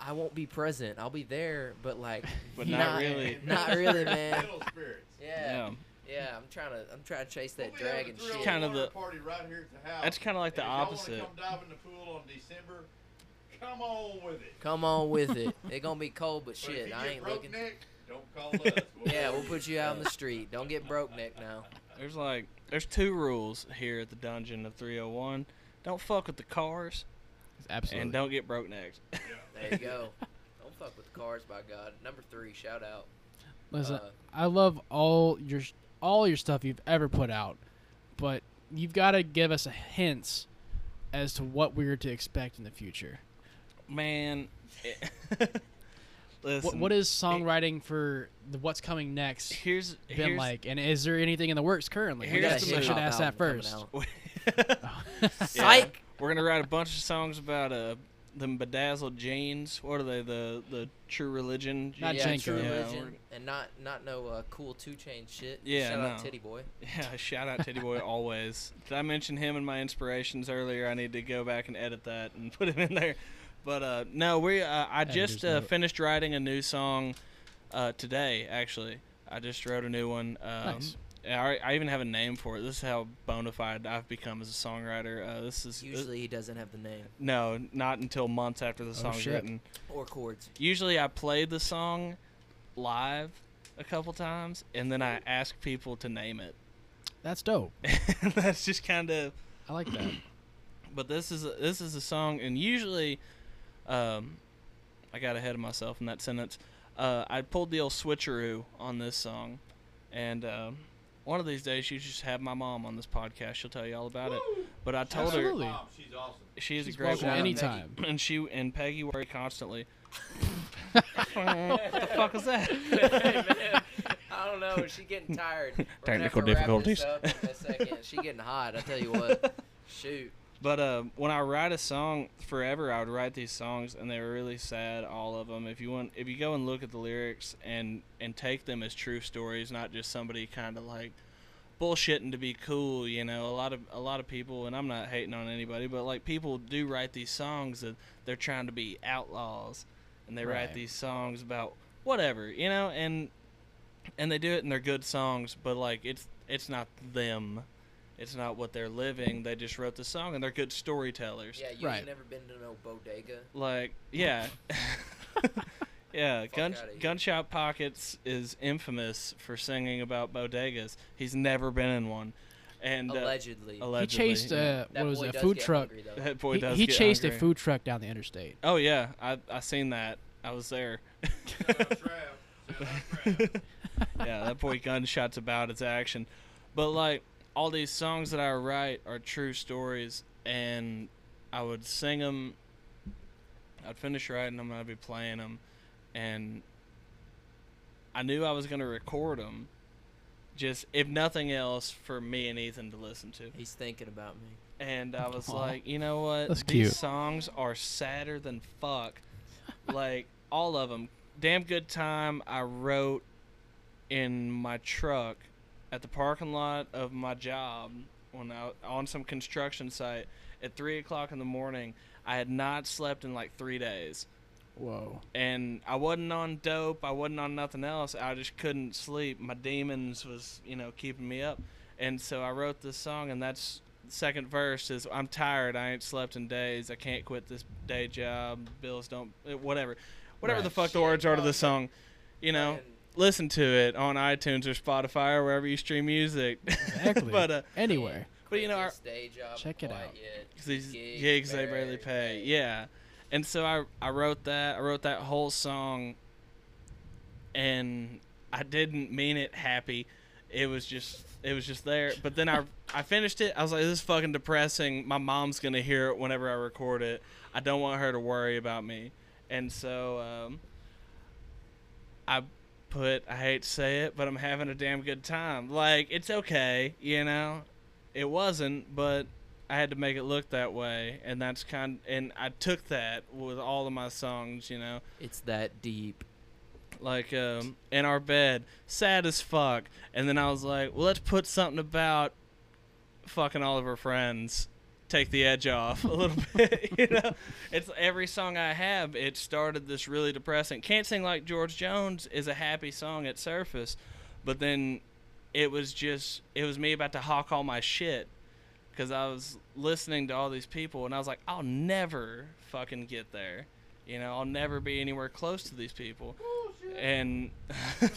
I won't be present. I'll be there, but like, But not really. Not really, man. Little spirits. Yeah, Yeah. Yeah. I'm trying to, I'm trying to chase that We'll dragon a shit. Kinda the- party right here at the house. That's kind of like the And if y'all opposite. Come dive in the pool on December. Come on with it. Come on with it. It's gonna be cold, but But shit, if you I get ain't broke looking. neck, don't call us. Yeah, we'll put you out in the street. Don't get broke neck now. There's like there's two rules here at the dungeon of 301. Don't fuck with the cars Absolutely. and don't get broke necks. There you go. Don't fuck with the cars, by God. Number three, shout out. Listen, Uh, I love all your all your stuff you've ever put out, but you've got to give us a hints as to what we're to expect in the future. Man, listen. What, what is songwriting for the what's coming next here's been here's, like, and is there anything in the works currently? Here's we got the a thing. I hip should ask that first. out. Yeah. Psych. We're gonna write a bunch of songs about uh them bedazzled jeans. What are they? The the True Religion. Not yeah, Jenko. True Yeah, Religion, we're- and not not no uh, cool two chain shit. Yeah, shout out no. Titty Boy. Yeah, shout out Titty Boy always. Did I mention him in my inspirations earlier? I need to go back and edit that and put him in there. But uh, no, we. Uh, I just uh, finished writing a new song uh, today. Actually, I just wrote a new one. Um, Nice. I, I even have a name for it. This is how bona fide I've become as a songwriter. Uh, this is Usually he doesn't have the name no, not until months after the song's shit. written. or chords. Usually, I play the song live a couple times, and then I ask people to name it. That's dope. That's just kind of I like that. but this is a, this is a song, and usually, um, I got ahead of myself in that sentence. Uh, I pulled the old switcheroo on this song, and um, one of these days, you just have my mom on this podcast. She'll tell you all about it. But I told Absolutely. Mom, she's awesome. her she is She's a great welcome Shout out woman, anytime. and she and Peggy worry constantly. what the fuck was that? I don't know. Is She getting tired. We're gonna have Technical to wrap this difficulties. up in a second. She getting hot. I tell you what. Shoot. But uh, when I write a song forever, I would write these songs, and they were really sad. All of them. If you want, if you go and look at the lyrics and and take them as true stories, not just somebody kind of like bullshitting to be cool. You know, a lot of a lot of people, and I'm not hating on anybody, but like people do write these songs that they're trying to be outlaws, and they Right. write these songs about whatever, you know, and and they do it, and they're good songs, but like it's it's not them. It's not what they're living. They just wrote the song, and they're good storytellers. Yeah, you Right. ain't never been to no bodega. Like, yeah, yeah. Gun. Gunshot Pockets is infamous for singing about bodegas. He's never been in one, and uh, Allegedly. He chased yeah. uh, what was it, a food truck. hungry, though. that boy He, does he get chased a food truck down the interstate. Oh yeah, I I seen that. I was there. Shout out Trav. Shout out Trav. yeah, that boy gunshots about its action. But like all these songs that I write are true stories, and I would sing them. I'd finish writing them, and I'd be playing them, and I knew I was gonna record them, just if nothing else for me and Ethan to listen to. He's thinking about me. And I was Aw. like, you know what? That's These cute. songs are sadder than fuck. like all of them. Damn good time I wrote in my truck at the parking lot of my job when I on some construction site at three o'clock in the morning. I had not slept in like three days Whoa. and I wasn't on dope. I wasn't on nothing else. I just couldn't sleep. My demons was, you know, keeping me up. And so I wrote this song, and that's second verse is I'm tired. I ain't slept in days. I can't quit this day job. Bills don't. eh, Whatever, whatever Right. the fuck the words are to bro. the song. You know, Fucking- listen to it on iTunes or Spotify or wherever you stream music. Exactly. but uh, Anywhere. but you know, our, day job Check it out. yet. 'Cause these Gigs gigs they barely barely pay. pay. Yeah. And so I I wrote that. I wrote that whole song and I didn't mean it happy. It was just it was just there. But then I I finished it. I was like this is fucking depressing. My mom's going to hear it whenever I record it. I don't want her to worry about me. And so um I put I hate to say it, but I'm having a damn good time. Like it's okay, you know. It wasn't, but I had to make it look that way, and that's kind. And I took that with all of my songs, you know, It's that deep. like um, in our bed, sad as fuck. And then I was like, well, let's put something about fucking all of her friends, take the edge off a little bit. You know, it's every song I have. It started this really depressing. Can't sing like George Jones is a happy song at surface, but then it was just it was me about to hawk all my shit because I was listening to all these people and I was like, I'll never fucking get there. You know, I'll never be anywhere close to these people. And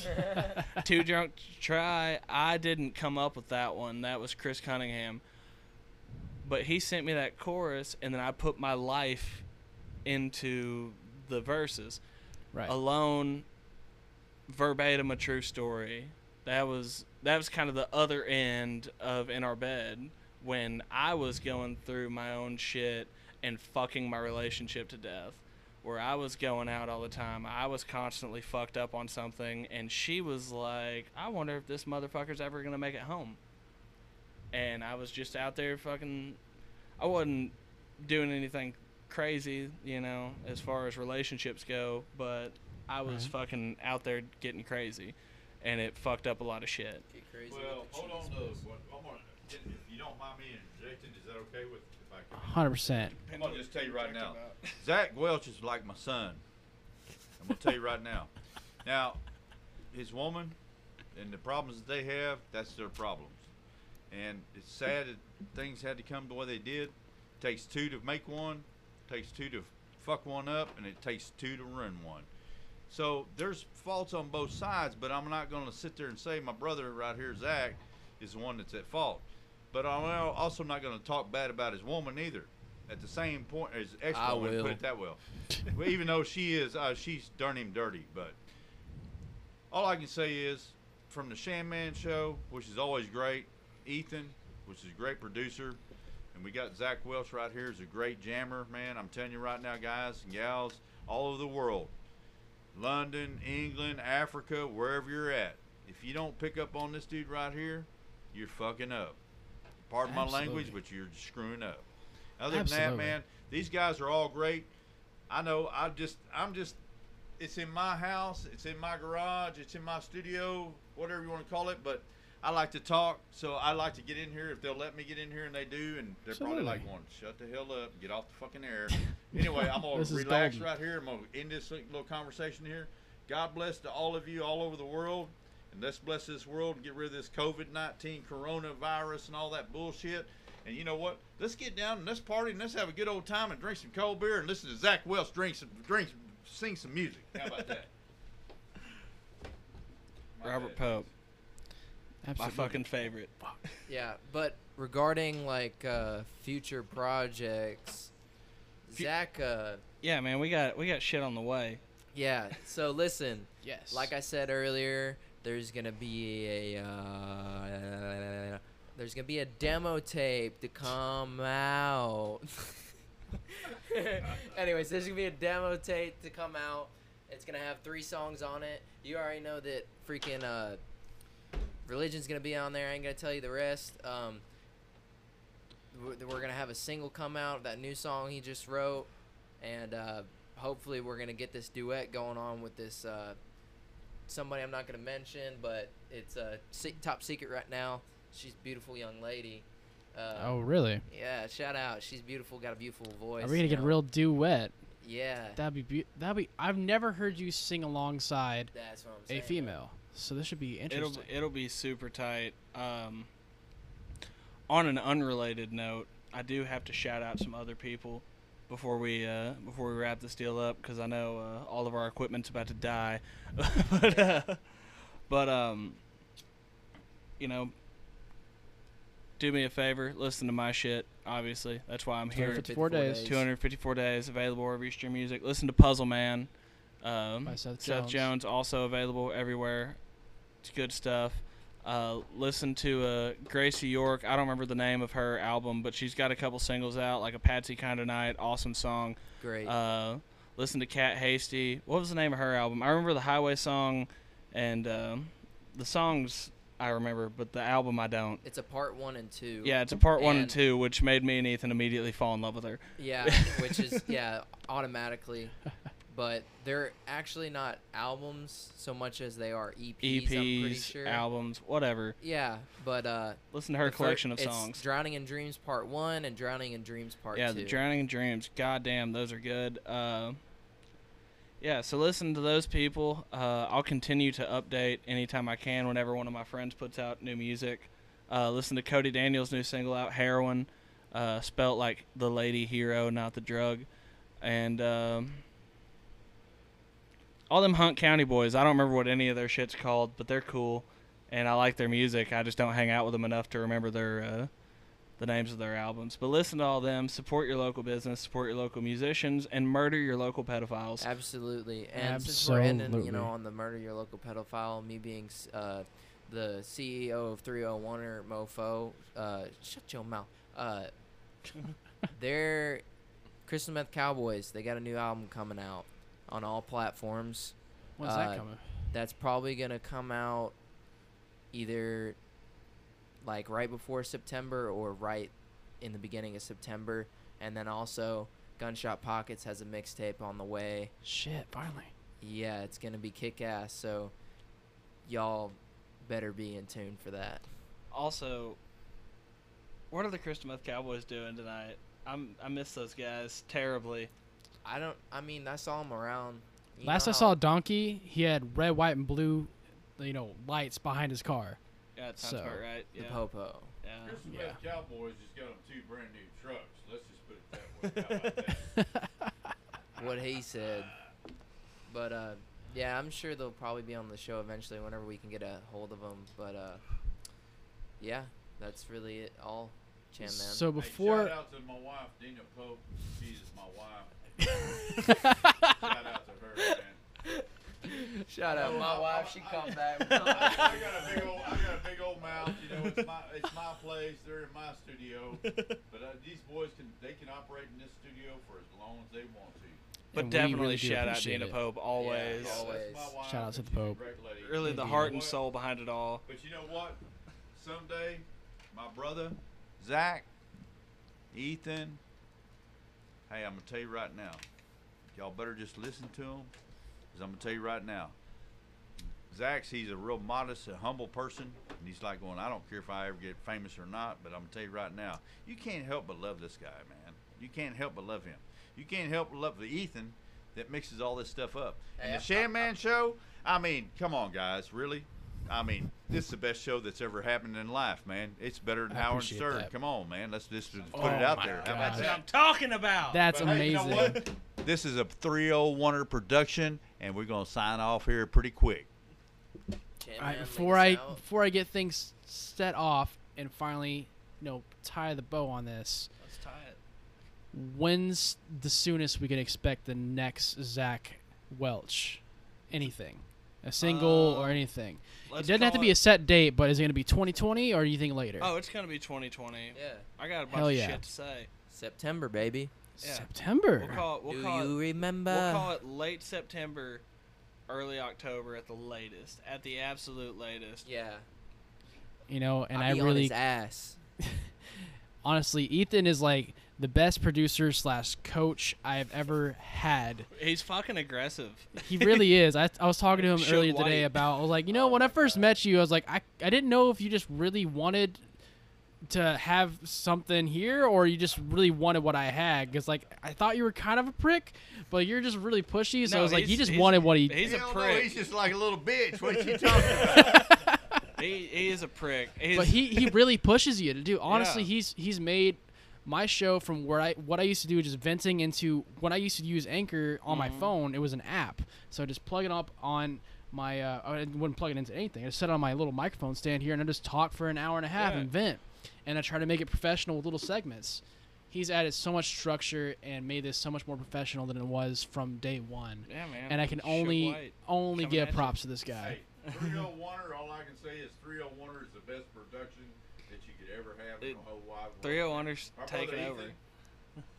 too drunk to try. I didn't come up with that one. That was Chris Cunningham. But he sent me that chorus, and then I put my life into the verses. Right. Alone, verbatim, a true story. That was that was kind of the other end of in our bed when I was going through my own shit and fucking my relationship to death. Where I was going out all the time, I was constantly fucked up on something, and she was like, "I wonder if this motherfucker's ever gonna make it home." And I was just out there fucking. I wasn't doing anything crazy, you know, as far as relationships go, but I was Right. fucking out there getting crazy, and it fucked up a lot of shit. Get crazy Well, hold on cheese to what, I'm gonna, if you don't mind me interjecting, is that okay with, if I can? Hundred percent. I'm gonna just tell you right now, Zach Welch is like my son. I'm gonna tell you right now. Now, his woman and the problems that they have, that's their problems. And it's sad that things had to come the way they did. It takes two to make one, it takes two to fuck one up, and it takes two to run one. So there's faults on both sides, but I'm not gonna sit there and say my brother right here, Zach, is the one that's at fault. But I'm also not gonna talk bad about his woman either. At the same point as ex I woman, put it that well. well. Even though she is, uh, she's darn him dirty. But all I can say is, from the Chan Man show, which is always great, Ethan, which is a great producer, and we got Zach Welch right here, is a great jammer, man. I'm telling you right now, guys and gals, all over the world, London, England, Africa, wherever you're at, if you don't pick up on this dude right here, you're fucking up. Pardon my language, but you're screwing up. Other than that, man, these guys are all great. I know. I just, I'm just. It's in my house. It's in my garage. It's in my studio. Whatever you want to call it. But I like to talk, so I like to get in here if they'll let me get in here, and they do. And they're probably like, "One, shut the hell up, get off the fucking air." anyway, I'm gonna relax golden. right here. I'm gonna end this little conversation here. God bless to all of you all over the world, and let's bless this world and get rid of this COVID-19 coronavirus and all that bullshit. And you know what? Let's get down and let's party and let's have a good old time and drink some cold beer and listen to Zach Welch drink some drinks, sing some music. How about that? Robert. Pope, Absolutely. my fucking favorite. Yeah, but regarding like uh, future projects, Fu- Zach. Uh, Yeah, man, we got we got shit on the way. yeah. So listen, Yes. like I said earlier, there's gonna be a uh, there's gonna be a demo tape to come out. Anyways, there's gonna be a demo tape to come out. It's gonna have three songs on it. You already know that freaking uh, religion's gonna be on there. I ain't gonna tell you the rest. Um, we're, gonna have a single come out that new song he just wrote, and uh, hopefully we're gonna get this duet going on with this uh, somebody I'm not gonna mention, but it's uh, top secret right now. She's a beautiful young lady. Uh, oh, really? yeah, shout out. She's beautiful, got a beautiful voice. Are we gonna get know? real duet? Yeah, That'd be be- that'd be. I've never heard you sing alongside that's what I'm a female, so this should be It'll interesting. it'll be super tight. Um, on an unrelated note, I do have to shout out some other people before we uh, before we wrap this deal up because I know uh, all of our equipment's about to die. but uh, but um, you know, do me a favor, listen to my shit. Obviously, that's why I'm here. 254 days. 254 days available wherever you stream music. Listen to Puzzle Man. Um, By Seth Seth Jones. Jones also available everywhere. It's good stuff. Uh, listen to uh, Gracie York. I don't remember the name of her album, but she's got a couple singles out, like a Patsy Kind of Night, awesome song. Great. Uh, listen to Kat Hasty. What was the name of her album? I remember the Highway song, and um, the songs I remember, but the album I don't. it's a part one and two. Yeah, it's a part one and And- two, which made me and Ethan immediately fall in love with her. Yeah, which is yeah, automatically. But they're actually not albums so much as they are EPs. I'm pretty EPs, sure. Albums, whatever. Yeah, but uh, Listen to her collection of it's songs. Drowning in Dreams Part One and Drowning in Dreams Part yeah, Two. the Drowning in Dreams. God damn, those are good. Uh, yeah, so listen to those people. Uh, I'll continue to update anytime I can whenever one of my friends puts out new music. Uh, listen to Cody Daniels' new single out, Heroin, uh, spelt like the lady hero, not the drug. And um, all them Hunt County boys, I don't remember what any of their shit's called, but they're cool. And I like their music. I just don't hang out with them enough to remember their uh, the names of their albums. But listen to all them, support your local business, support your local musicians, and murder your local pedophiles. Absolutely. And since we're ending, you know, Absolutely. on the murder your local pedophile, me being s- uh, the CEO of 301er Mofo, uh, shut your mouth. Uh, they're Crystal Meth Cowboys. They got a new album coming out on all platforms. When's uh, that coming? That's probably gonna come out either like right before September or right in the beginning of September. And then also Gunshot Pockets has a mixtape on the way. Shit, finally. Yeah, it's gonna be kick ass. So y'all better be in tune for that. Also, what are the Crystal Meth Cowboys doing tonight? I'm I miss those guys terribly. I don't. I mean, I saw him around. you Last I saw Donkey, he had red, white, and blue, you know, lights behind his car. Yeah, that sounds So, about right. the Yeah. popo. yeah. Crystal Yeah. Meth Cowboys just got them two brand new trucks. Let's just put it that way. How about that? What he said. But uh, yeah, I'm sure they'll probably be on the show eventually whenever we can get a hold of them. But uh, yeah, that's really it. All, Chan man. So Hey, before, shout out to my wife, Dina Pope. She's my wife. Shout out to her, man. Shout out Oh, my I- wife. I- She I- come back. I, I got a big old, I got a big old mouth. You know, it's my, it's my place. They're in my studio. But uh, these boys can, they can operate in this studio for as long as they want to. But And definitely really shout out appreciate Dana it. Pope always. Yeah, Always. that's wife, Shout out to the Pope. great lady. Really, the heart You and soul behind it all. But you know what? Someday, my brother, Zach, Ethan, hey, I'm going to tell you right now. Y'all better just listen to him. Because I'm going to tell you right now. Zach's, he's a real modest and humble person. And he's like going, I don't care if I ever get famous or not, but I'm going to tell you right now. You can't help but love this guy, man. You can't help but love him. You can't help but love the Ethan that mixes all this stuff up. And the Chan Man show, I mean, come on, guys, really? I mean, this is the best show that's ever happened in life, man. It's better than I Howard appreciate Stern. that. Come on, man. Let's just put Oh it out there. How God. about That's what? I'm talking about. that's But hey, you know amazing. what? This is a 301er production, and we're going to sign off here pretty quick. All right, before I out. before I get things set off and finally, you know, tie the bow on this, Let's tie it. when's the soonest we can expect the next Zach Welch? Anything, a single or Um, anything. It doesn't have to be a set date, but is it going to be 2020 or do you think later? Oh, it's gonna be 2020. Yeah, I got a bunch Hell of yeah. shit to say. September, baby. yeah. September. We'll call it. We'll Do call you it. remember? We'll call it late September, early October at the latest. At the absolute latest. Yeah. you know, and I'll I be on really, his ass. honestly, Ethan is like the best producer slash coach I have ever had. He's fucking aggressive. He really is. I, I was talking to him Shook earlier today White. about. I was like, you know, when I first met you, I was like, I I didn't know if you just really wanted to have something here or you just really wanted what I had because like I thought you were kind of a prick, but you're just really pushy. So No, I was like, he just wanted what he. He's a Hell no, prick. he's just like a little bitch. What you talking about? He, he is a prick. He's, but he he really pushes you to do. Honestly, Yeah. he's he's made my show from where I what I used to do is just venting into when I used to use Anchor on my Mhm. phone. It was an app, so I just plug it up on my. Uh, I wouldn't plug it into anything. I just set it on my little microphone stand here, and I just talk for an hour and a half Yeah. and vent. And I try to make it professional with little segments. He's added so much structure and made this so much more professional than it was from day one. yeah, man. And I can only only Coming give at you. props to this guy. Hey, 301er, all I can say is 301er is the best production that you could ever have in the whole wide world. 301ers Our taking over. Ethan,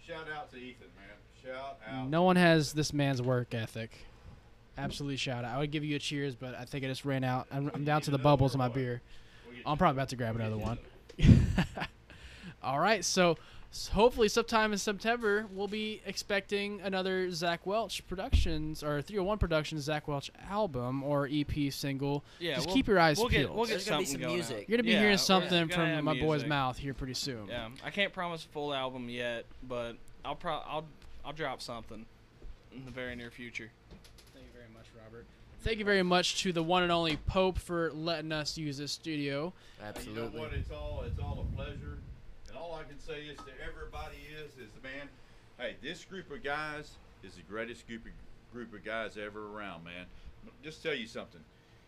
Shout out to Ethan, man. Shout out. No one has this man's work ethic. Absolutely shout out. I would give you a cheers, but I think I just ran out. I'm, I'm down to the bubbles in my beer. I'm probably about to grab another one. All right, so s- hopefully sometime in September we'll be expecting another Zach Welch Productions or 301 Productions Zach Welch album or EP single. Yeah, Just we'll- keep your eyes we'll get, peeled. we'll get There's gonna be something some going music. out. You're gonna be Yeah, hearing something from have my boy's mouth here pretty soon. Yeah, I can't promise a full album yet, but I'll pro I'll I'll drop something in the very near future. Thank you very much, Robert. Thank you very much to the one and only Pope for letting us use this studio. Absolutely. You know Absolutely. what? It's all it's all a pleasure, and all I can say is to everybody is is man, hey, this group of guys is the greatest group of group of guys ever around, man. Just tell you something.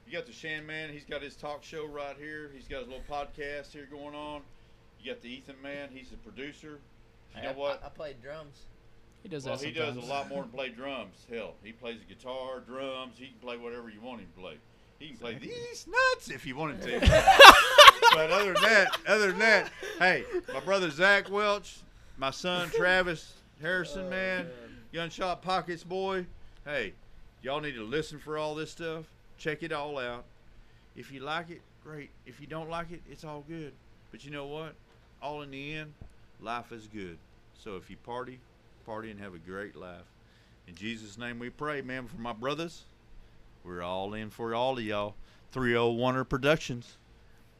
You got the Chan Man. He's got his talk show right here. He's got his little podcast here going on. You got the Ethan Man. He's the producer. You know what? I, I played drums. He does Well, that he does a lot more than play drums. Hell, he plays the guitar, drums. He can play whatever you want him to play. He can play these nuts if you wanted to. but other than that, other than that, hey, my brother Zach Welch, my son Travis Harrison, oh, man, Gunshot Pockets boy. Hey, y'all need to listen for all this stuff. Check it all out. If you like it, great. If you don't like it, it's all good. But you know what? All in the end, life is good. So if you party, party, and have a great life. In Jesus' name we pray, man. For my brothers, we're all in for all of y'all. 301er Productions.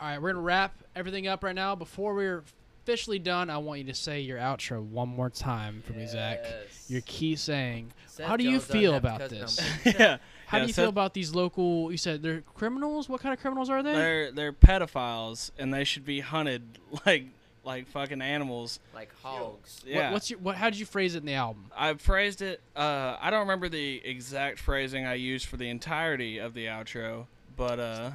All right, we're gonna wrap everything up right now. Before we're officially done, I want you to say your outro one more time for me, Zach. Your key saying. Seth How do you feel about this? yeah. How Yeah, do you so feel about these local? You said they're criminals. What kind of criminals are they? They're they're pedophiles and they should be hunted like like fucking animals. like hogs. What- Yeah. what's your? What? How did you phrase it in the album? I phrased it. Uh, I don't remember the exact phrasing I used for the entirety of the outro, but uh,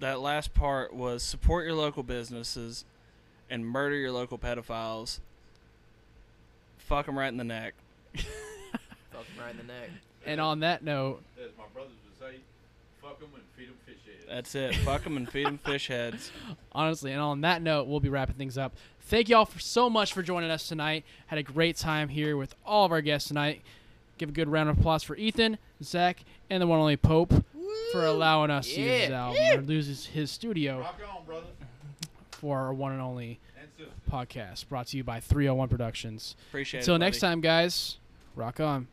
that last part was support your local businesses and murder your local pedophiles. Fuck them right in the neck. Fuck 'em right in the neck. And on that note, As my brothers would say, fuck them and feed them fish heads. That's it. Fuck them and feed them fish heads. honestly, and on that note, we'll be wrapping things up. Thank y'all for so much for joining us tonight. Had a great time here with all of our guests tonight. Give a good round of applause for Ethan, Zach, and the one and only Pope for allowing us to use his Yeah. album or use his, his studio on, for our one and only and podcast. Brought to you by 301 Productions. Appreciate it. Until next time, guys. Rock on.